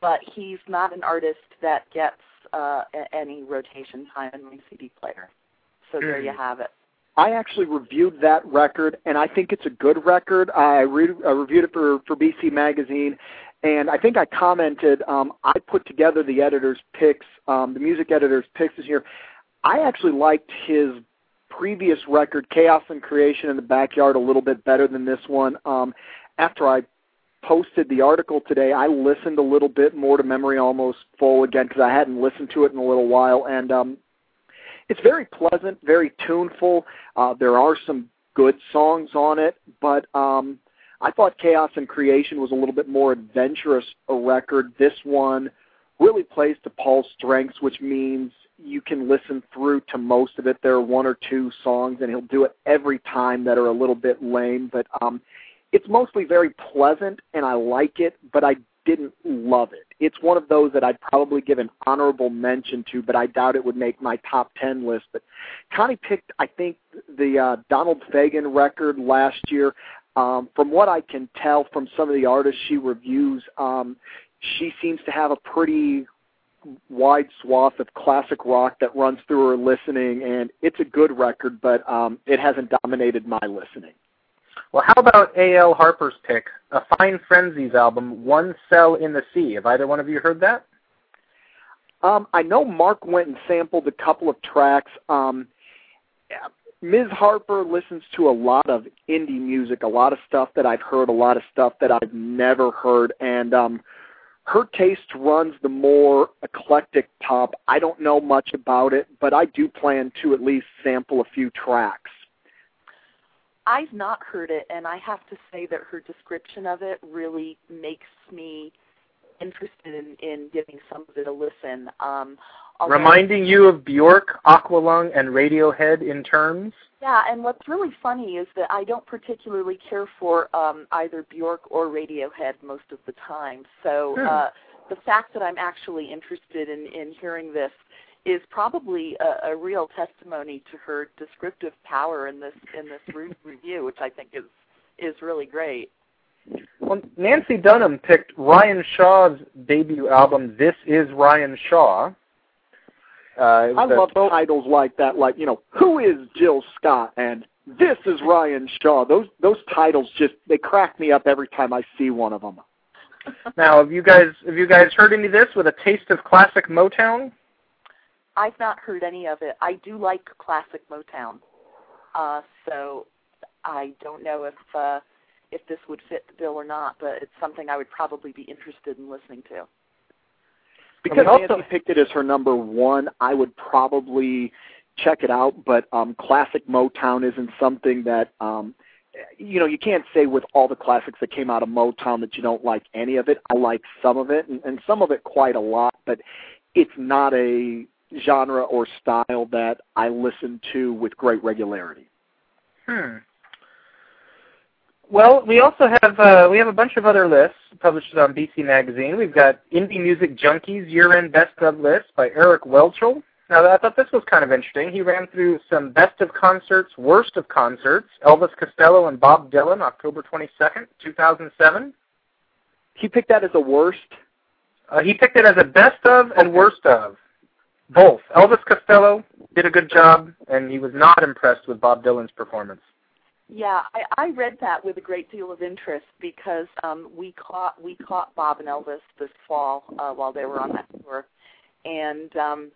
but he's not an artist that gets uh, any rotation time in my CD player. So there you have it. I actually reviewed that record, and I think it's a good record. I, re- I reviewed it for for BC Magazine, and I think I commented. Um, I put together the editor's picks, um, the music editor's picks this year. I actually liked his previous record, Chaos and Creation in the Backyard, a little bit better than this one. Um, after I posted the article today, I listened a little bit more to Memory Almost Full again because I hadn't listened to it in a little while, and um, it's very pleasant, very tuneful. Uh, there are some good songs on it, but um, I thought Chaos and Creation was a little bit more adventurous a record. This one really plays to Paul's strengths, which means you can listen through to most of it. There are one or two songs, and he'll do it every time that are a little bit lame, but um, it's mostly very pleasant, and I like it, but I didn't love it. It's one of those that I'd probably give an honorable mention to, but I doubt it would make my top 10 list. But Connie picked, I think, the uh, Donald Fagen record last year. Um, from what I can tell from some of the artists she reviews, um, she seems to have a pretty wide swath of classic rock that runs through her listening, and it's a good record, but um, it hasn't dominated my listening. Well, how about A.L. Harper's pick, a Fine Frenzy's album, One Cell in the Sea? Have either one of you heard that? Um, I know Mark went and sampled a couple of tracks. Um, Ms. Harper listens to a lot of indie music, a lot of stuff that I've heard, a lot of stuff that I've never heard, and um, her taste runs the more eclectic pop. I don't know much about it, but I do plan to at least sample a few tracks. I've not heard it, and I have to say that her description of it really makes me interested in, in giving some of it a listen. Um, Reminding you of Bjork, Aqualung, and Radiohead in terms? Yeah, and what's really funny is that I don't particularly care for um, either Bjork or Radiohead most of the time. So Hmm. uh, the fact that I'm actually interested in, in hearing this is probably a, a real testimony to her descriptive power in this in this re- review, which I think is is really great. Well, Nancy Dunham picked Ryan Shaw's debut album, This Is Ryan Shaw. Uh, I was love twelve- titles like that, like you know, who is Jill Scott and this is Ryan Shaw. Those those titles just they crack me up every time I see one of them. Now, have you guys have you guys heard any of this with a taste of classic Motown? I've not heard any of it. I do like classic Motown, uh, so I don't know if uh, if this would fit the bill or not, but it's something I would probably be interested in listening to. Because And also- Nancy picked it as her number one, I would probably check it out. But um, classic Motown isn't something that um, you know you can't say with all the classics that came out of Motown that you don't like any of it. I like some of it, and, and some of it quite a lot, but it's not a genre or style that I listen to with great regularity. Hmm. Well, we also have uh, we have a bunch of other lists published on BC Magazine. We've got Indie Music Junkies Year-End Best of List by Eric Welchel. Now, I thought this was kind of interesting. He ran through some best of concerts, worst of concerts, Elvis Costello and Bob Dylan, October 22nd, 2007. He picked that as a worst? Uh, he picked it as a best of and worst of. Both. Elvis Costello did a good job, and he was not impressed with Bob Dylan's performance. Yeah, I, I read that with a great deal of interest because um, we caught we caught Bob and Elvis this fall uh, while they were on that tour, and um,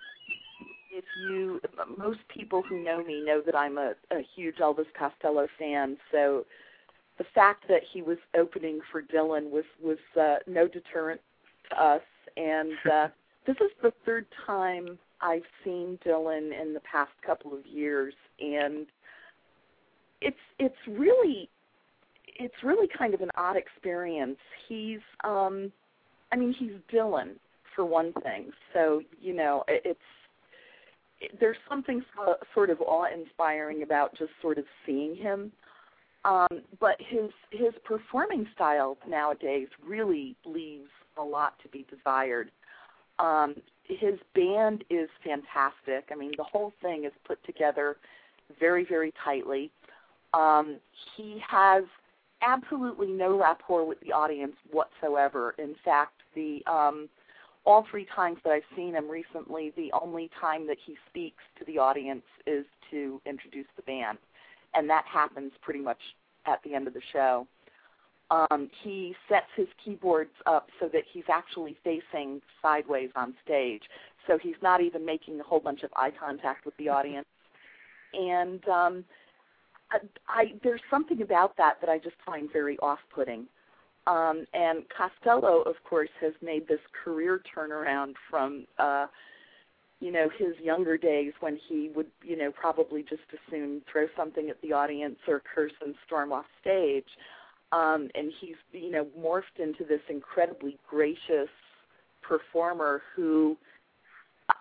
if you most people who know me know that I'm a, a huge Elvis Costello fan, so the fact that he was opening for Dylan was was uh, no deterrent to us, and uh, this is the third time I've seen Dylan in the past couple of years, and it's it's really it's really kind of an odd experience. He's um I mean he's Dylan for one thing. So, you know, it's it, there's something so, sort of awe-inspiring about just sort of seeing him. Um but his his performing style nowadays really leaves a lot to be desired. Um his band is fantastic. I mean, the whole thing is put together very, very tightly. Um, he has absolutely no rapport with the audience whatsoever. In fact, the um, all three times that I've seen him recently, the only time that he speaks to the audience is to introduce the band, and that happens pretty much at the end of the show. Um, he sets his keyboards up so that he's actually facing sideways on stage, so he's not even making a whole bunch of eye contact with the audience. And um, I, I there's something about that that I just find very off-putting. Um, and Costello, of course, has made this career turnaround from, uh, you know, his younger days when he would, you know, probably just as soon throw something at the audience or curse and storm off stage. Um, and he's, you know, morphed into this incredibly gracious performer who,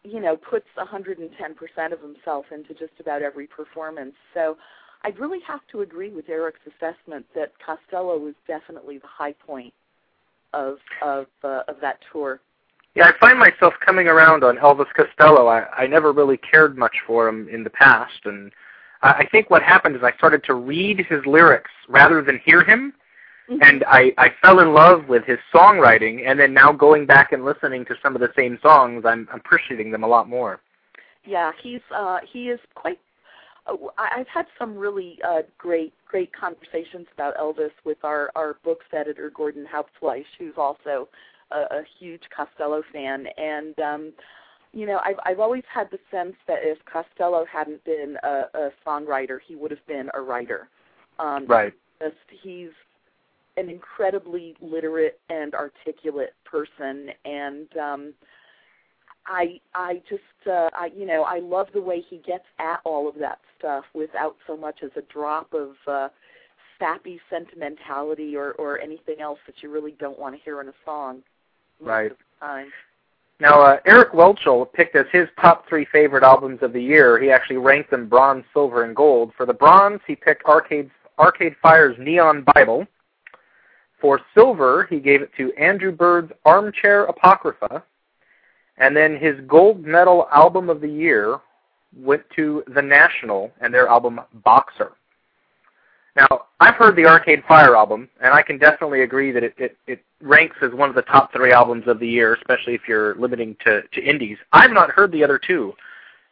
you know, puts 110% of himself into just about every performance. So I'd really have to agree with Eric's assessment that Costello was definitely the high point of of uh, of that tour. Yeah, I find myself coming around on Elvis Costello. I, I never really cared much for him in the past, and I, think what happened is I started to read his lyrics rather than hear him, mm-hmm. and I, I fell in love with his songwriting. And then now going back and listening to some of the same songs, I'm, appreciating them a lot more. Yeah, he's uh, he is quite Oh, I've had some really uh, great great conversations about Elvis with our our books editor Gordon Hauptfleisch, who's also a, a huge Costello fan, and um, you know I've I've always had the sense that if Costello hadn't been a, a songwriter, he would have been a writer. Um, right. Just he's an incredibly literate and articulate person, and um, I I just uh, I you know I love the way he gets at all of that stuff without so much as a drop of uh, sappy sentimentality or or anything else that you really don't want to hear in a song. Right. Time. Now, uh, Eric Welchel picked as his top three favorite albums of the year. He actually ranked them bronze, silver, and gold. For the bronze, he picked Arcade Arcade Fire's Neon Bible. For silver, he gave it to Andrew Bird's Armchair Apocrypha. And then his gold medal album of the year went to The National and their album Boxer. Heard the Arcade Fire album, and I can definitely agree that it, it, it ranks as one of the top three albums of the year, especially if you're limiting to, to indies. I've not heard the other two.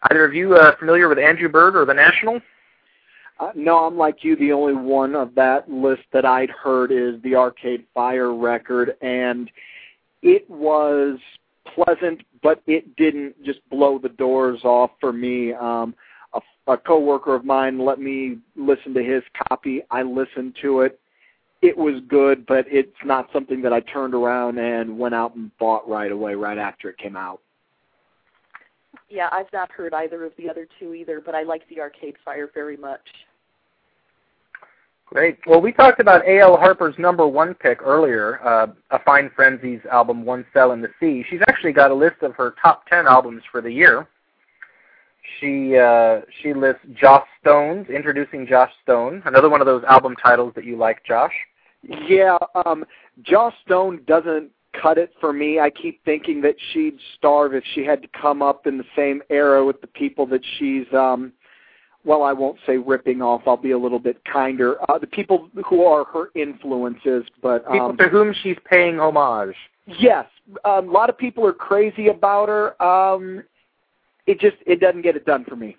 Either of you uh, familiar with Andrew Bird or The National? Uh, no, I'm like you. The only one of that list that I'd heard is the Arcade Fire record, and it was pleasant, but it didn't just blow the doors off for me. Um, a, a coworker of mine let me listen to his copy. I listened to it. It was good, but it's not something that I turned around and went out and bought right away, right after it came out. Yeah, I've not heard either of the other two either, but I like the Arcade Fire very much. Great. Well, we talked about A.L. Harper's number one pick earlier, uh, A Fine Frenzy's album One Cell in the Sea. She's actually got a list of her top 10 albums for the year. She uh, she lists Joss Stone's introducing Joss Stone, another one of those album titles that you like, Josh. Yeah, um, Joss Stone doesn't cut it for me. I keep thinking that she'd starve if she had to come up in the same era with the people that she's um well, I won't say ripping off. I'll be a little bit kinder. Uh, the people who are her influences, but um, people to whom she's paying homage. Yes, a lot of people are crazy about her. Um, it just it doesn't get it done for me.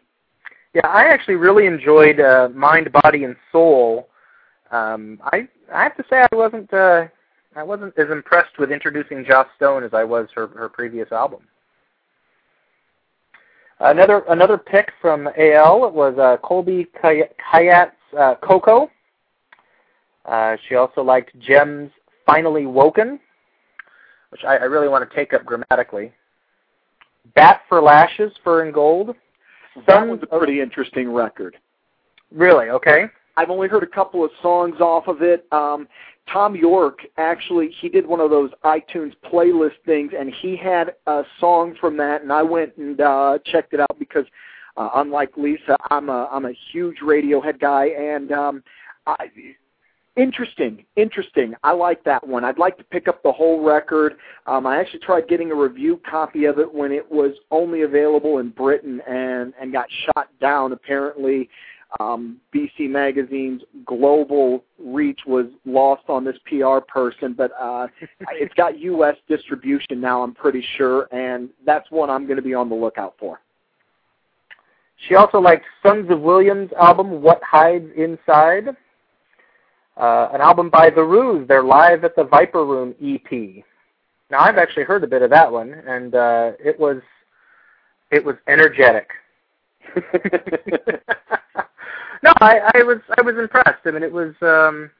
Yeah, I actually really enjoyed uh, Mind, Body, and Soul. Um, I I have to say I wasn't uh, I wasn't as impressed with introducing Joss Stone as I was her her previous album. Another another pick from AL was uh, Colbie Caillat's uh, Coco. Uh, she also liked Jem's Finally Woken, which I, I really want to take up grammatically. Bat for Lashes, Fur and Gold. That was a pretty interesting record. Really? Okay. I've only heard a couple of songs off of it. Um, Thom Yorke actually he did one of those iTunes playlist things, and he had a song from that, and I went and uh, checked it out because, uh, unlike Lisa, I'm a I'm a huge Radiohead guy, and um, I, interesting, interesting. I like that one. I'd like to pick up the whole record. Um, I actually tried getting a review copy of it when it was only available in Britain, and and got shot down. Apparently, um, BC Magazine's global reach was lost on this PR person, but uh, it's got U.S. distribution now, I'm pretty sure, and that's one I'm going to be on the lookout for. She also liked Sons of William's album, What Hides Inside, uh, an album by The Ruse, their Live at the Viper Room EP. Now, I've actually heard a bit of that one, and uh, it was it was energetic. no, I, I was I was impressed. I mean, it was um,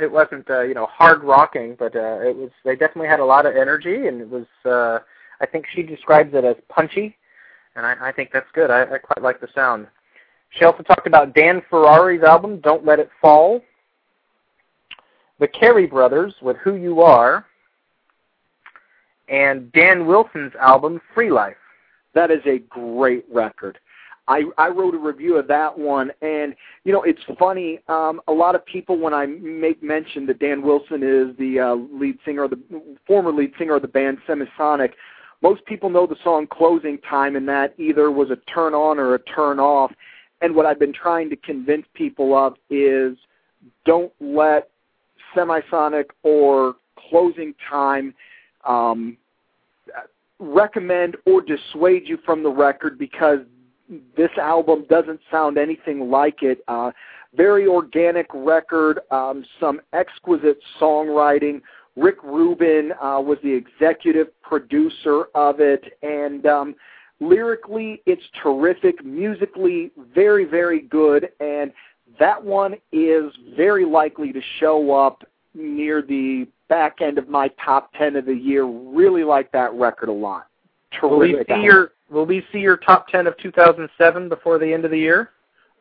it wasn't uh, you know hard rocking, but uh, it was they definitely had a lot of energy, and it was uh, I think she describes it as punchy, and I, I think that's good. I, I quite like the sound. She also talked about Dan Ferrari's album "Don't Let It Fall," the Cary Brothers with "Who You Are," and Dan Wilson's album "Free Life." That is a great record. I, I wrote a review of that one, and you know it's funny. Um, a lot of people, when I make mention that Dan Wilson is the uh, lead singer, the former lead singer of the band Semisonic, most people know the song "Closing Time," and that either was a turn on or a turn off. And what I've been trying to convince people of is don't let Semisonic or Closing Time um, recommend or dissuade you from the record because this album doesn't sound anything like it. Uh, very organic record, um, some exquisite songwriting. Rick Rubin uh, was the executive producer of it, and um, lyrically, it's terrific. Musically, very, very good, and that one is very likely to show up near the back end of my top 10 of the year. Really like that record a lot. Terrific. Will we see your Will we see your top 10 of 2007 before the end of the year?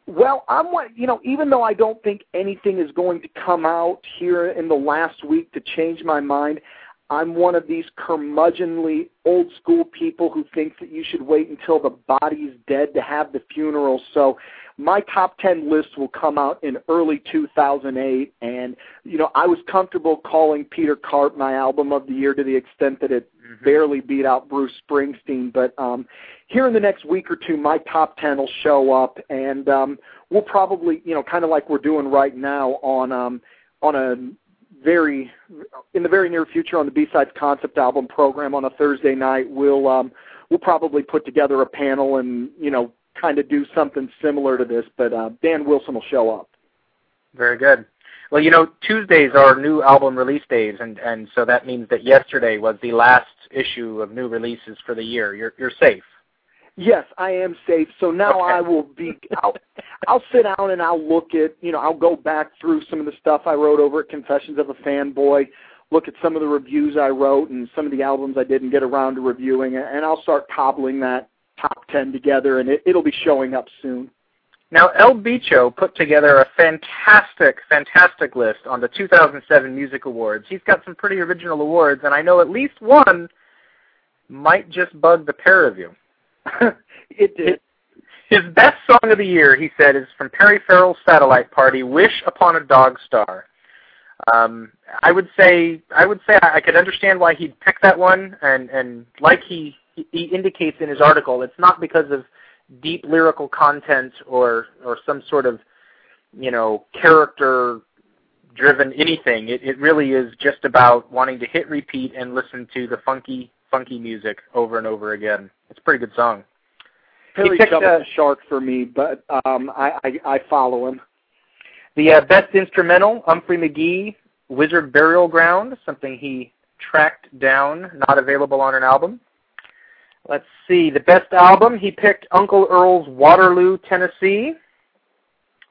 Well, I'm you know, even though I don't think anything is going to come out here in the last week to change my mind, I'm one of these curmudgeonly old school people who thinks that you should wait until the body's dead to have the funeral. So my top 10 list will come out in early 2008 and you know I was comfortable calling Peter Karp my album of the year to the extent that it mm-hmm. barely beat out Bruce Springsteen but um here in the next week or two my top 10 will show up and um we'll probably you know kind of like we're doing right now on um on a very in the very near future on the B-sides concept album program on a Thursday night we'll um we'll probably put together a panel and you know kind of do something similar to this, but uh, Dan Wilson will show up. Very good. Well, you know, Tuesdays are new album release days, and and so that means that yesterday was the last issue of new releases for the year. You're you're safe. Yes, I am safe. So now okay. I will be. I'll, I'll sit down and I'll look at. You know, I'll go back through some of the stuff I wrote over at Confessions of a Fanboy. Look at some of the reviews I wrote and some of the albums I didn't get around to reviewing, and I'll start cobbling that top 10 together, and it, it'll be showing up soon. Now, El Bicho put together a fantastic, fantastic list on the 2007 Music Awards. He's got some pretty original awards, and I know at least one might just bug the pair of you. it did. His best song of the year, he said, is from Perry Farrell's Satellite Party, "Wish Upon a Dog Star." Um, I would say I would say I could understand why he'd pick that one, and and like he he indicates in his article, it's not because of deep lyrical content or or some sort of you know character driven anything. It it really is just about wanting to hit repeat and listen to the funky funky music over and over again. It's a pretty good song. Harry picked, jumped uh, shark for me, but um, I, I I follow him. The uh, best instrumental, Humphrey McGee, Wizard Burial Ground, something he tracked down, not available on an album. Let's see, the best album, he picked Uncle Earl's Waterloo, Tennessee.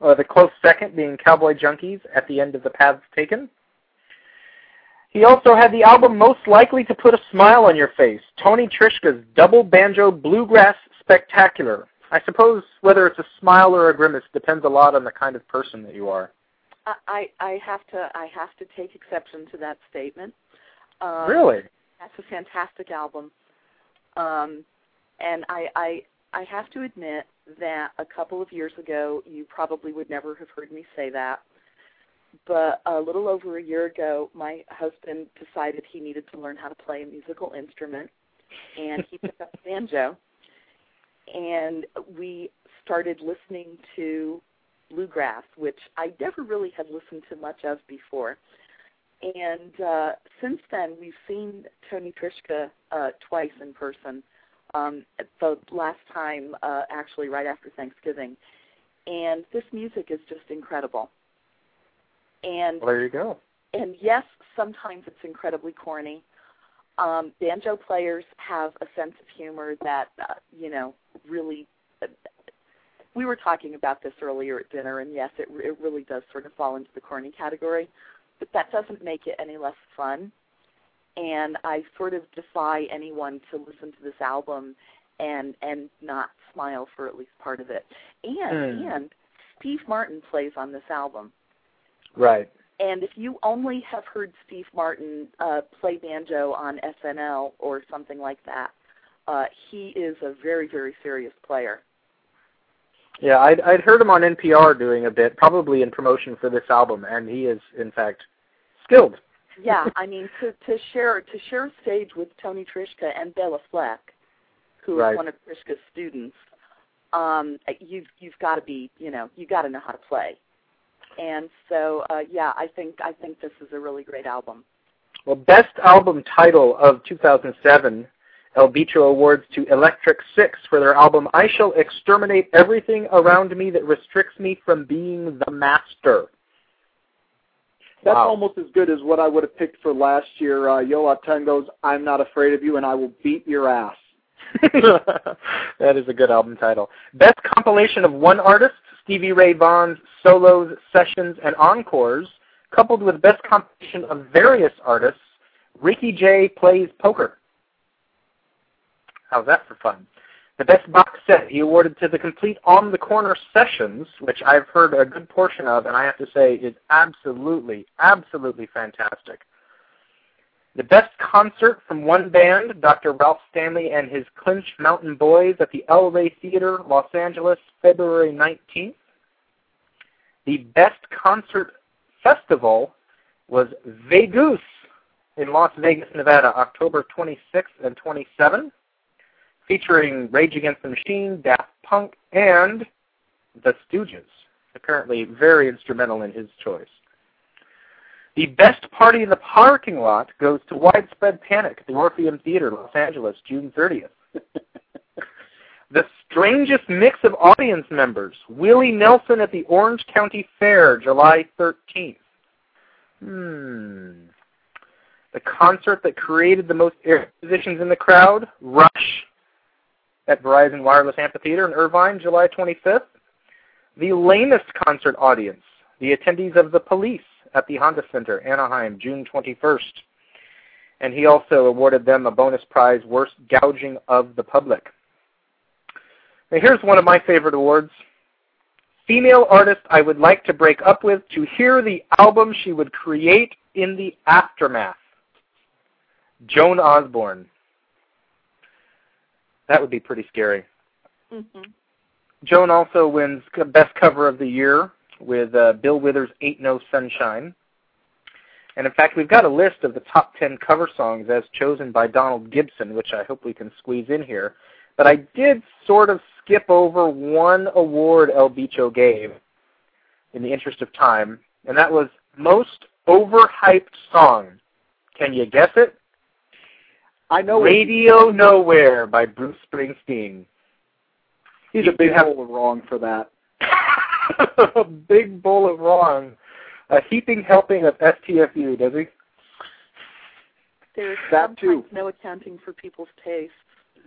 Uh, the close second being Cowboy Junkies at the end of the Paths Taken. He also had the album most likely to put a smile on your face, Tony Trischka's Double Banjo Bluegrass Spectacular. I suppose whether it's a smile or a grimace depends a lot on the kind of person that you are. I I have to I have to take exception to that statement. Um, Really? That's a fantastic album. Um, and I, I I have to admit that a couple of years ago you probably would never have heard me say that. But a little over a year ago, my husband decided he needed to learn how to play a musical instrument, and he picked up the banjo. And we started listening to bluegrass, which I never really had listened to much of before. And uh, since then, we've seen Tony Trischka uh, twice in person. Um, the last time, uh, actually, right after Thanksgiving. And this music is just incredible. And Well, there you go. and yes, sometimes it's incredibly corny. Um, banjo players have a sense of humor that uh, you know really. Uh, we were talking about this earlier at dinner, and yes, it, it really does sort of fall into the corny category, but that doesn't make it any less fun. And I sort of defy anyone to listen to this album and and not smile for at least part of it. And Hmm. and Steve Martin plays on this album. Right. And if you only have heard Steve Martin uh, play banjo on SNL or something like that, uh, he is a very, very serious player. Yeah, I'd, I'd heard him on NPR doing a bit, probably in promotion for this album, and he is, in fact, skilled. Yeah, I mean to to share to share a stage with Tony Trischka and Béla Fleck, who is Right. one of Trischka's students. Um, you've you've got to be you know you got to know how to play. And so uh, yeah, I think I think this is a really great album. Well, best album title of 2007, El Bicho awards to Electric Six for their album I Shall Exterminate Everything Around Me That Restricts Me from Being the Master. That's Wow. almost as good as what I would have picked for last year. Uh, Yo La Tengo's "I'm Not Afraid of You" and I will beat your ass. that is a good album title. Best compilation of one artist, Stevie Ray Vaughan's solos, sessions, and encores, coupled with best compilation of various artists, Ricky Jay Plays Poker. How's that for fun? The best box set he awarded to the complete On the Corner sessions, which I've heard a good portion of, and I have to say is absolutely, absolutely fantastic. The best concert from one band, Dr. Ralph Stanley and his Clinch Mountain Boys at the El Rey Theater, Los Angeles, February 19th. The best concert festival was Vegoose in Las Vegas, Nevada, October 26th and 27th, featuring Rage Against the Machine, Daft Punk, and The Stooges, apparently very instrumental in his choice. The best party in the parking lot goes to Widespread Panic at the Orpheum Theater, Los Angeles, June 30th. the strangest mix of audience members, Willie Nelson at the Orange County Fair, July 13th. Hmm. The concert that created the most air positions in the crowd, Rush at Verizon Wireless Amphitheater in Irvine, July 25th. The lamest concert audience, the attendees of The Police at the Honda Center, Anaheim, June 21st. And he also awarded them a bonus prize, Worst Gouging of the Public. Now here's one of my favorite awards. Female artist I would like to break up with to hear the album she would create in the aftermath. Joan Osborne. That would be pretty scary. Mm-hmm. Joan also wins Best Cover of the Year with uh, Bill Withers' Ain't No Sunshine. And in fact, we've got a list of the top 10 cover songs as chosen by Donald Gibson, which I hope we can squeeze in here. But I did sort of skip over one award El Bicho gave in the interest of time, and that was Most Overhyped Song. Can you guess it? I know Radio Nowhere by Bruce Springsteen. He's You- a big you have- bowl of wrong for that. A big bowl of wrong. A heaping helping of STFU, does he? There's That sometimes too. no accounting for people's tastes.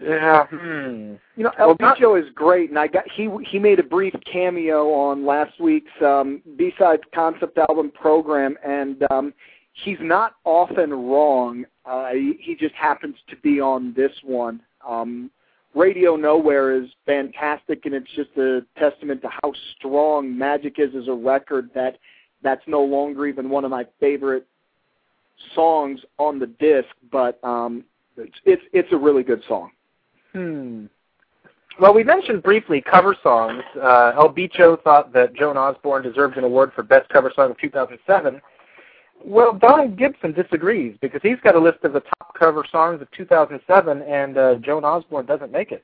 Yeah. Hmm. You know, El Well, Bicho is great, and I got he he made a brief cameo on last week's um, B-side concept album program, and um, he's not often wrong. Uh, he, he just happens to be on this one. Um, Radio Nowhere is fantastic, and it's just a testament to how strong Magic is as a record. That that's no longer even one of my favorite songs on the disc, but um, it's it's it's a really good song. Hmm. Well, we mentioned briefly cover songs. Uh, El Bicho thought that Joan Osborne deserved an award for Best Cover Song of 2007. Well, Donald Gibson disagrees because he's got a list of the top cover songs of 2007, and uh, Joan Osborne doesn't make it.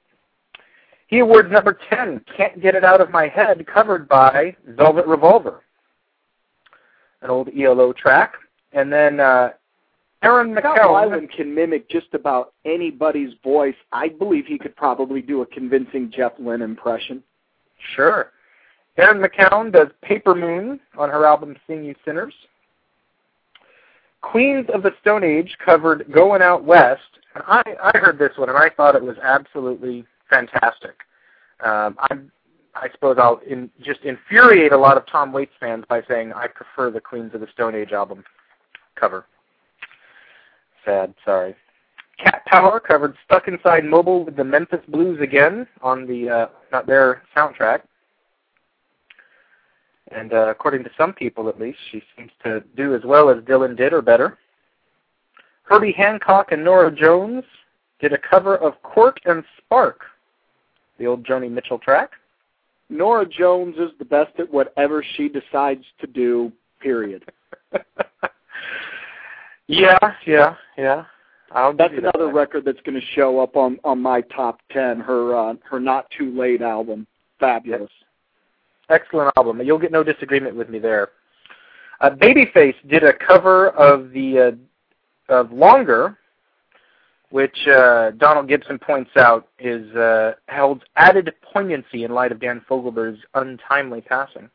He awards number 10, Can't Get It Out of My Head, covered by Velvet Revolver, an old ELO track. And then uh, Aaron McKellen. Can mimic just about anybody's voice. I believe he could probably do a convincing Jeff Lynne impression. Sure. Erin McKeown does Paper Moon on her album Sing You Sinners. Queens of the Stone Age covered Going Out West. And I, I heard this one and I thought it was absolutely fantastic. Um, I, I suppose I'll in, just infuriate a lot of Tom Waits fans by saying I prefer the Queens of the Stone Age album cover. Sad, sorry. Cat Power covered Stuck Inside Mobile with the Memphis Blues again on the uh, Not There soundtrack. And uh, according to some people, at least, she seems to do as well as Dylan did, or better. Herbie Hancock and Norah Jones did a cover of Court and Spark, the old Joni Mitchell track. Norah Jones is the best at whatever she decides to do, period. yeah, yeah, yeah. I'll That's that another record that's going to show up on on my top 10, her uh, her Not Too Late album. Fabulous. Excellent album. You'll get no disagreement with me there. Uh, Babyface did a cover of the uh, of Longer, which uh, Donald Gibson points out is uh, held added poignancy in light of Dan Fogelberg's untimely passing.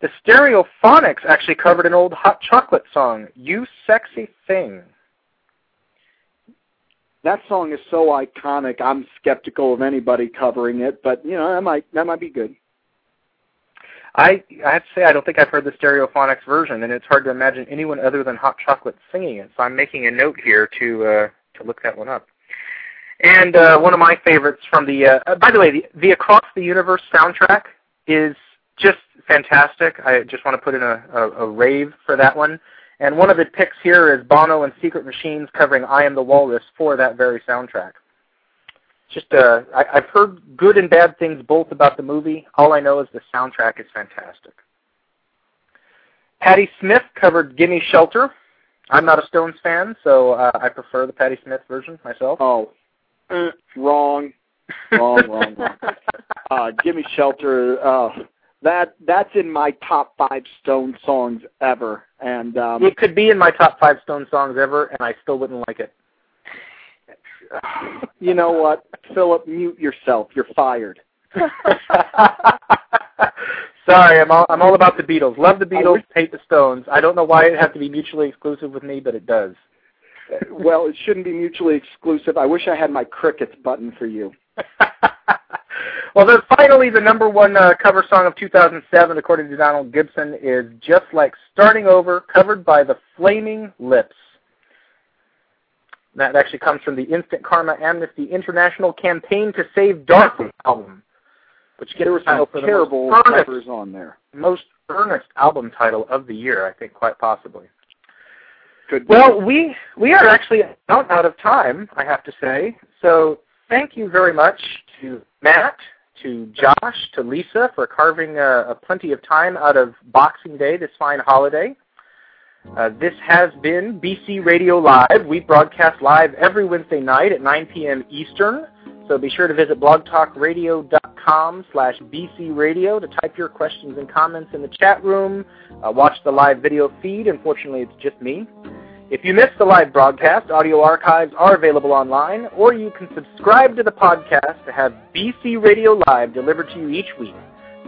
The Stereophonics actually covered an old Hot Chocolate song, "You Sexy Thing." That song is so iconic. I'm skeptical of anybody covering it, but you know that might that might be good. I I have to say I don't think I've heard the Stereophonics version, and it's hard to imagine anyone other than Hot Chocolate singing it. So I'm making a note here to uh, to look that one up. And uh, one of my favorites from the uh, uh, by the way, the, the Across the Universe soundtrack is just fantastic. I just want to put in a, a, a rave for that one. And one of the picks here is Bono and Secret Machines covering "I Am the Walrus" for that very soundtrack just uh, I, I've heard good and bad things both about the movie. All I know is the soundtrack is fantastic. Patti Smith covered "Gimme Shelter." I'm not a Stones fan, so uh, I prefer the Patti Smith version myself. Oh, eh, wrong, wrong, wrong, wrong. Uh, Give me shelter. Uh, that that's in my top five Stone songs ever, and um, It could be in my top five Stone songs ever, and I still wouldn't like it. You know what, Phillip, mute yourself. You're fired. Sorry, I'm all I'm all about the Beatles. Love the Beatles, hate the Stones. I don't know why it has to be mutually exclusive with me, but it does. well, it shouldn't be mutually exclusive. I wish I had my crickets button for you. well, then finally, the number one uh, cover song of 2007, according to Donald Gibson, is "Just Like Starting Over," covered by the Flaming Lips. That actually comes from the Instant Karma Amnesty International Campaign to Save Darfur album, which gets There title some terrible the most earnest, covers on there. most earnest album title of the year, I think, quite possibly. Good. Well, we we are actually out out of time, I have to say. So thank you very much to Matt, to Josh, to Lisa for carving uh, a plenty of time out of Boxing Day, this fine holiday. Uh, this has been BC Radio Live. We broadcast live every Wednesday night at 9 p.m. Eastern. So be sure to visit blogtalkradio.com slash bcradio to type your questions and comments in the chat room. Uh, watch the live video feed. Unfortunately, it's just me. If you missed the live broadcast, audio archives are available online, or you can subscribe to the podcast to have BC Radio Live delivered to you each week.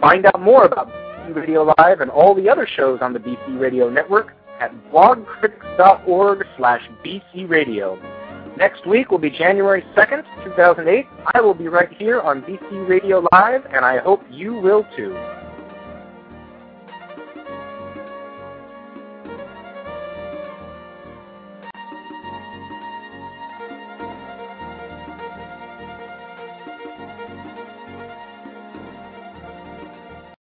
Find out more about BC Radio Live and all the other shows on the BC Radio Network at blogcritics.org slash bcradio. Next week will be January 2nd, 2008. I will be right here on BC Radio Live, and I hope you will too.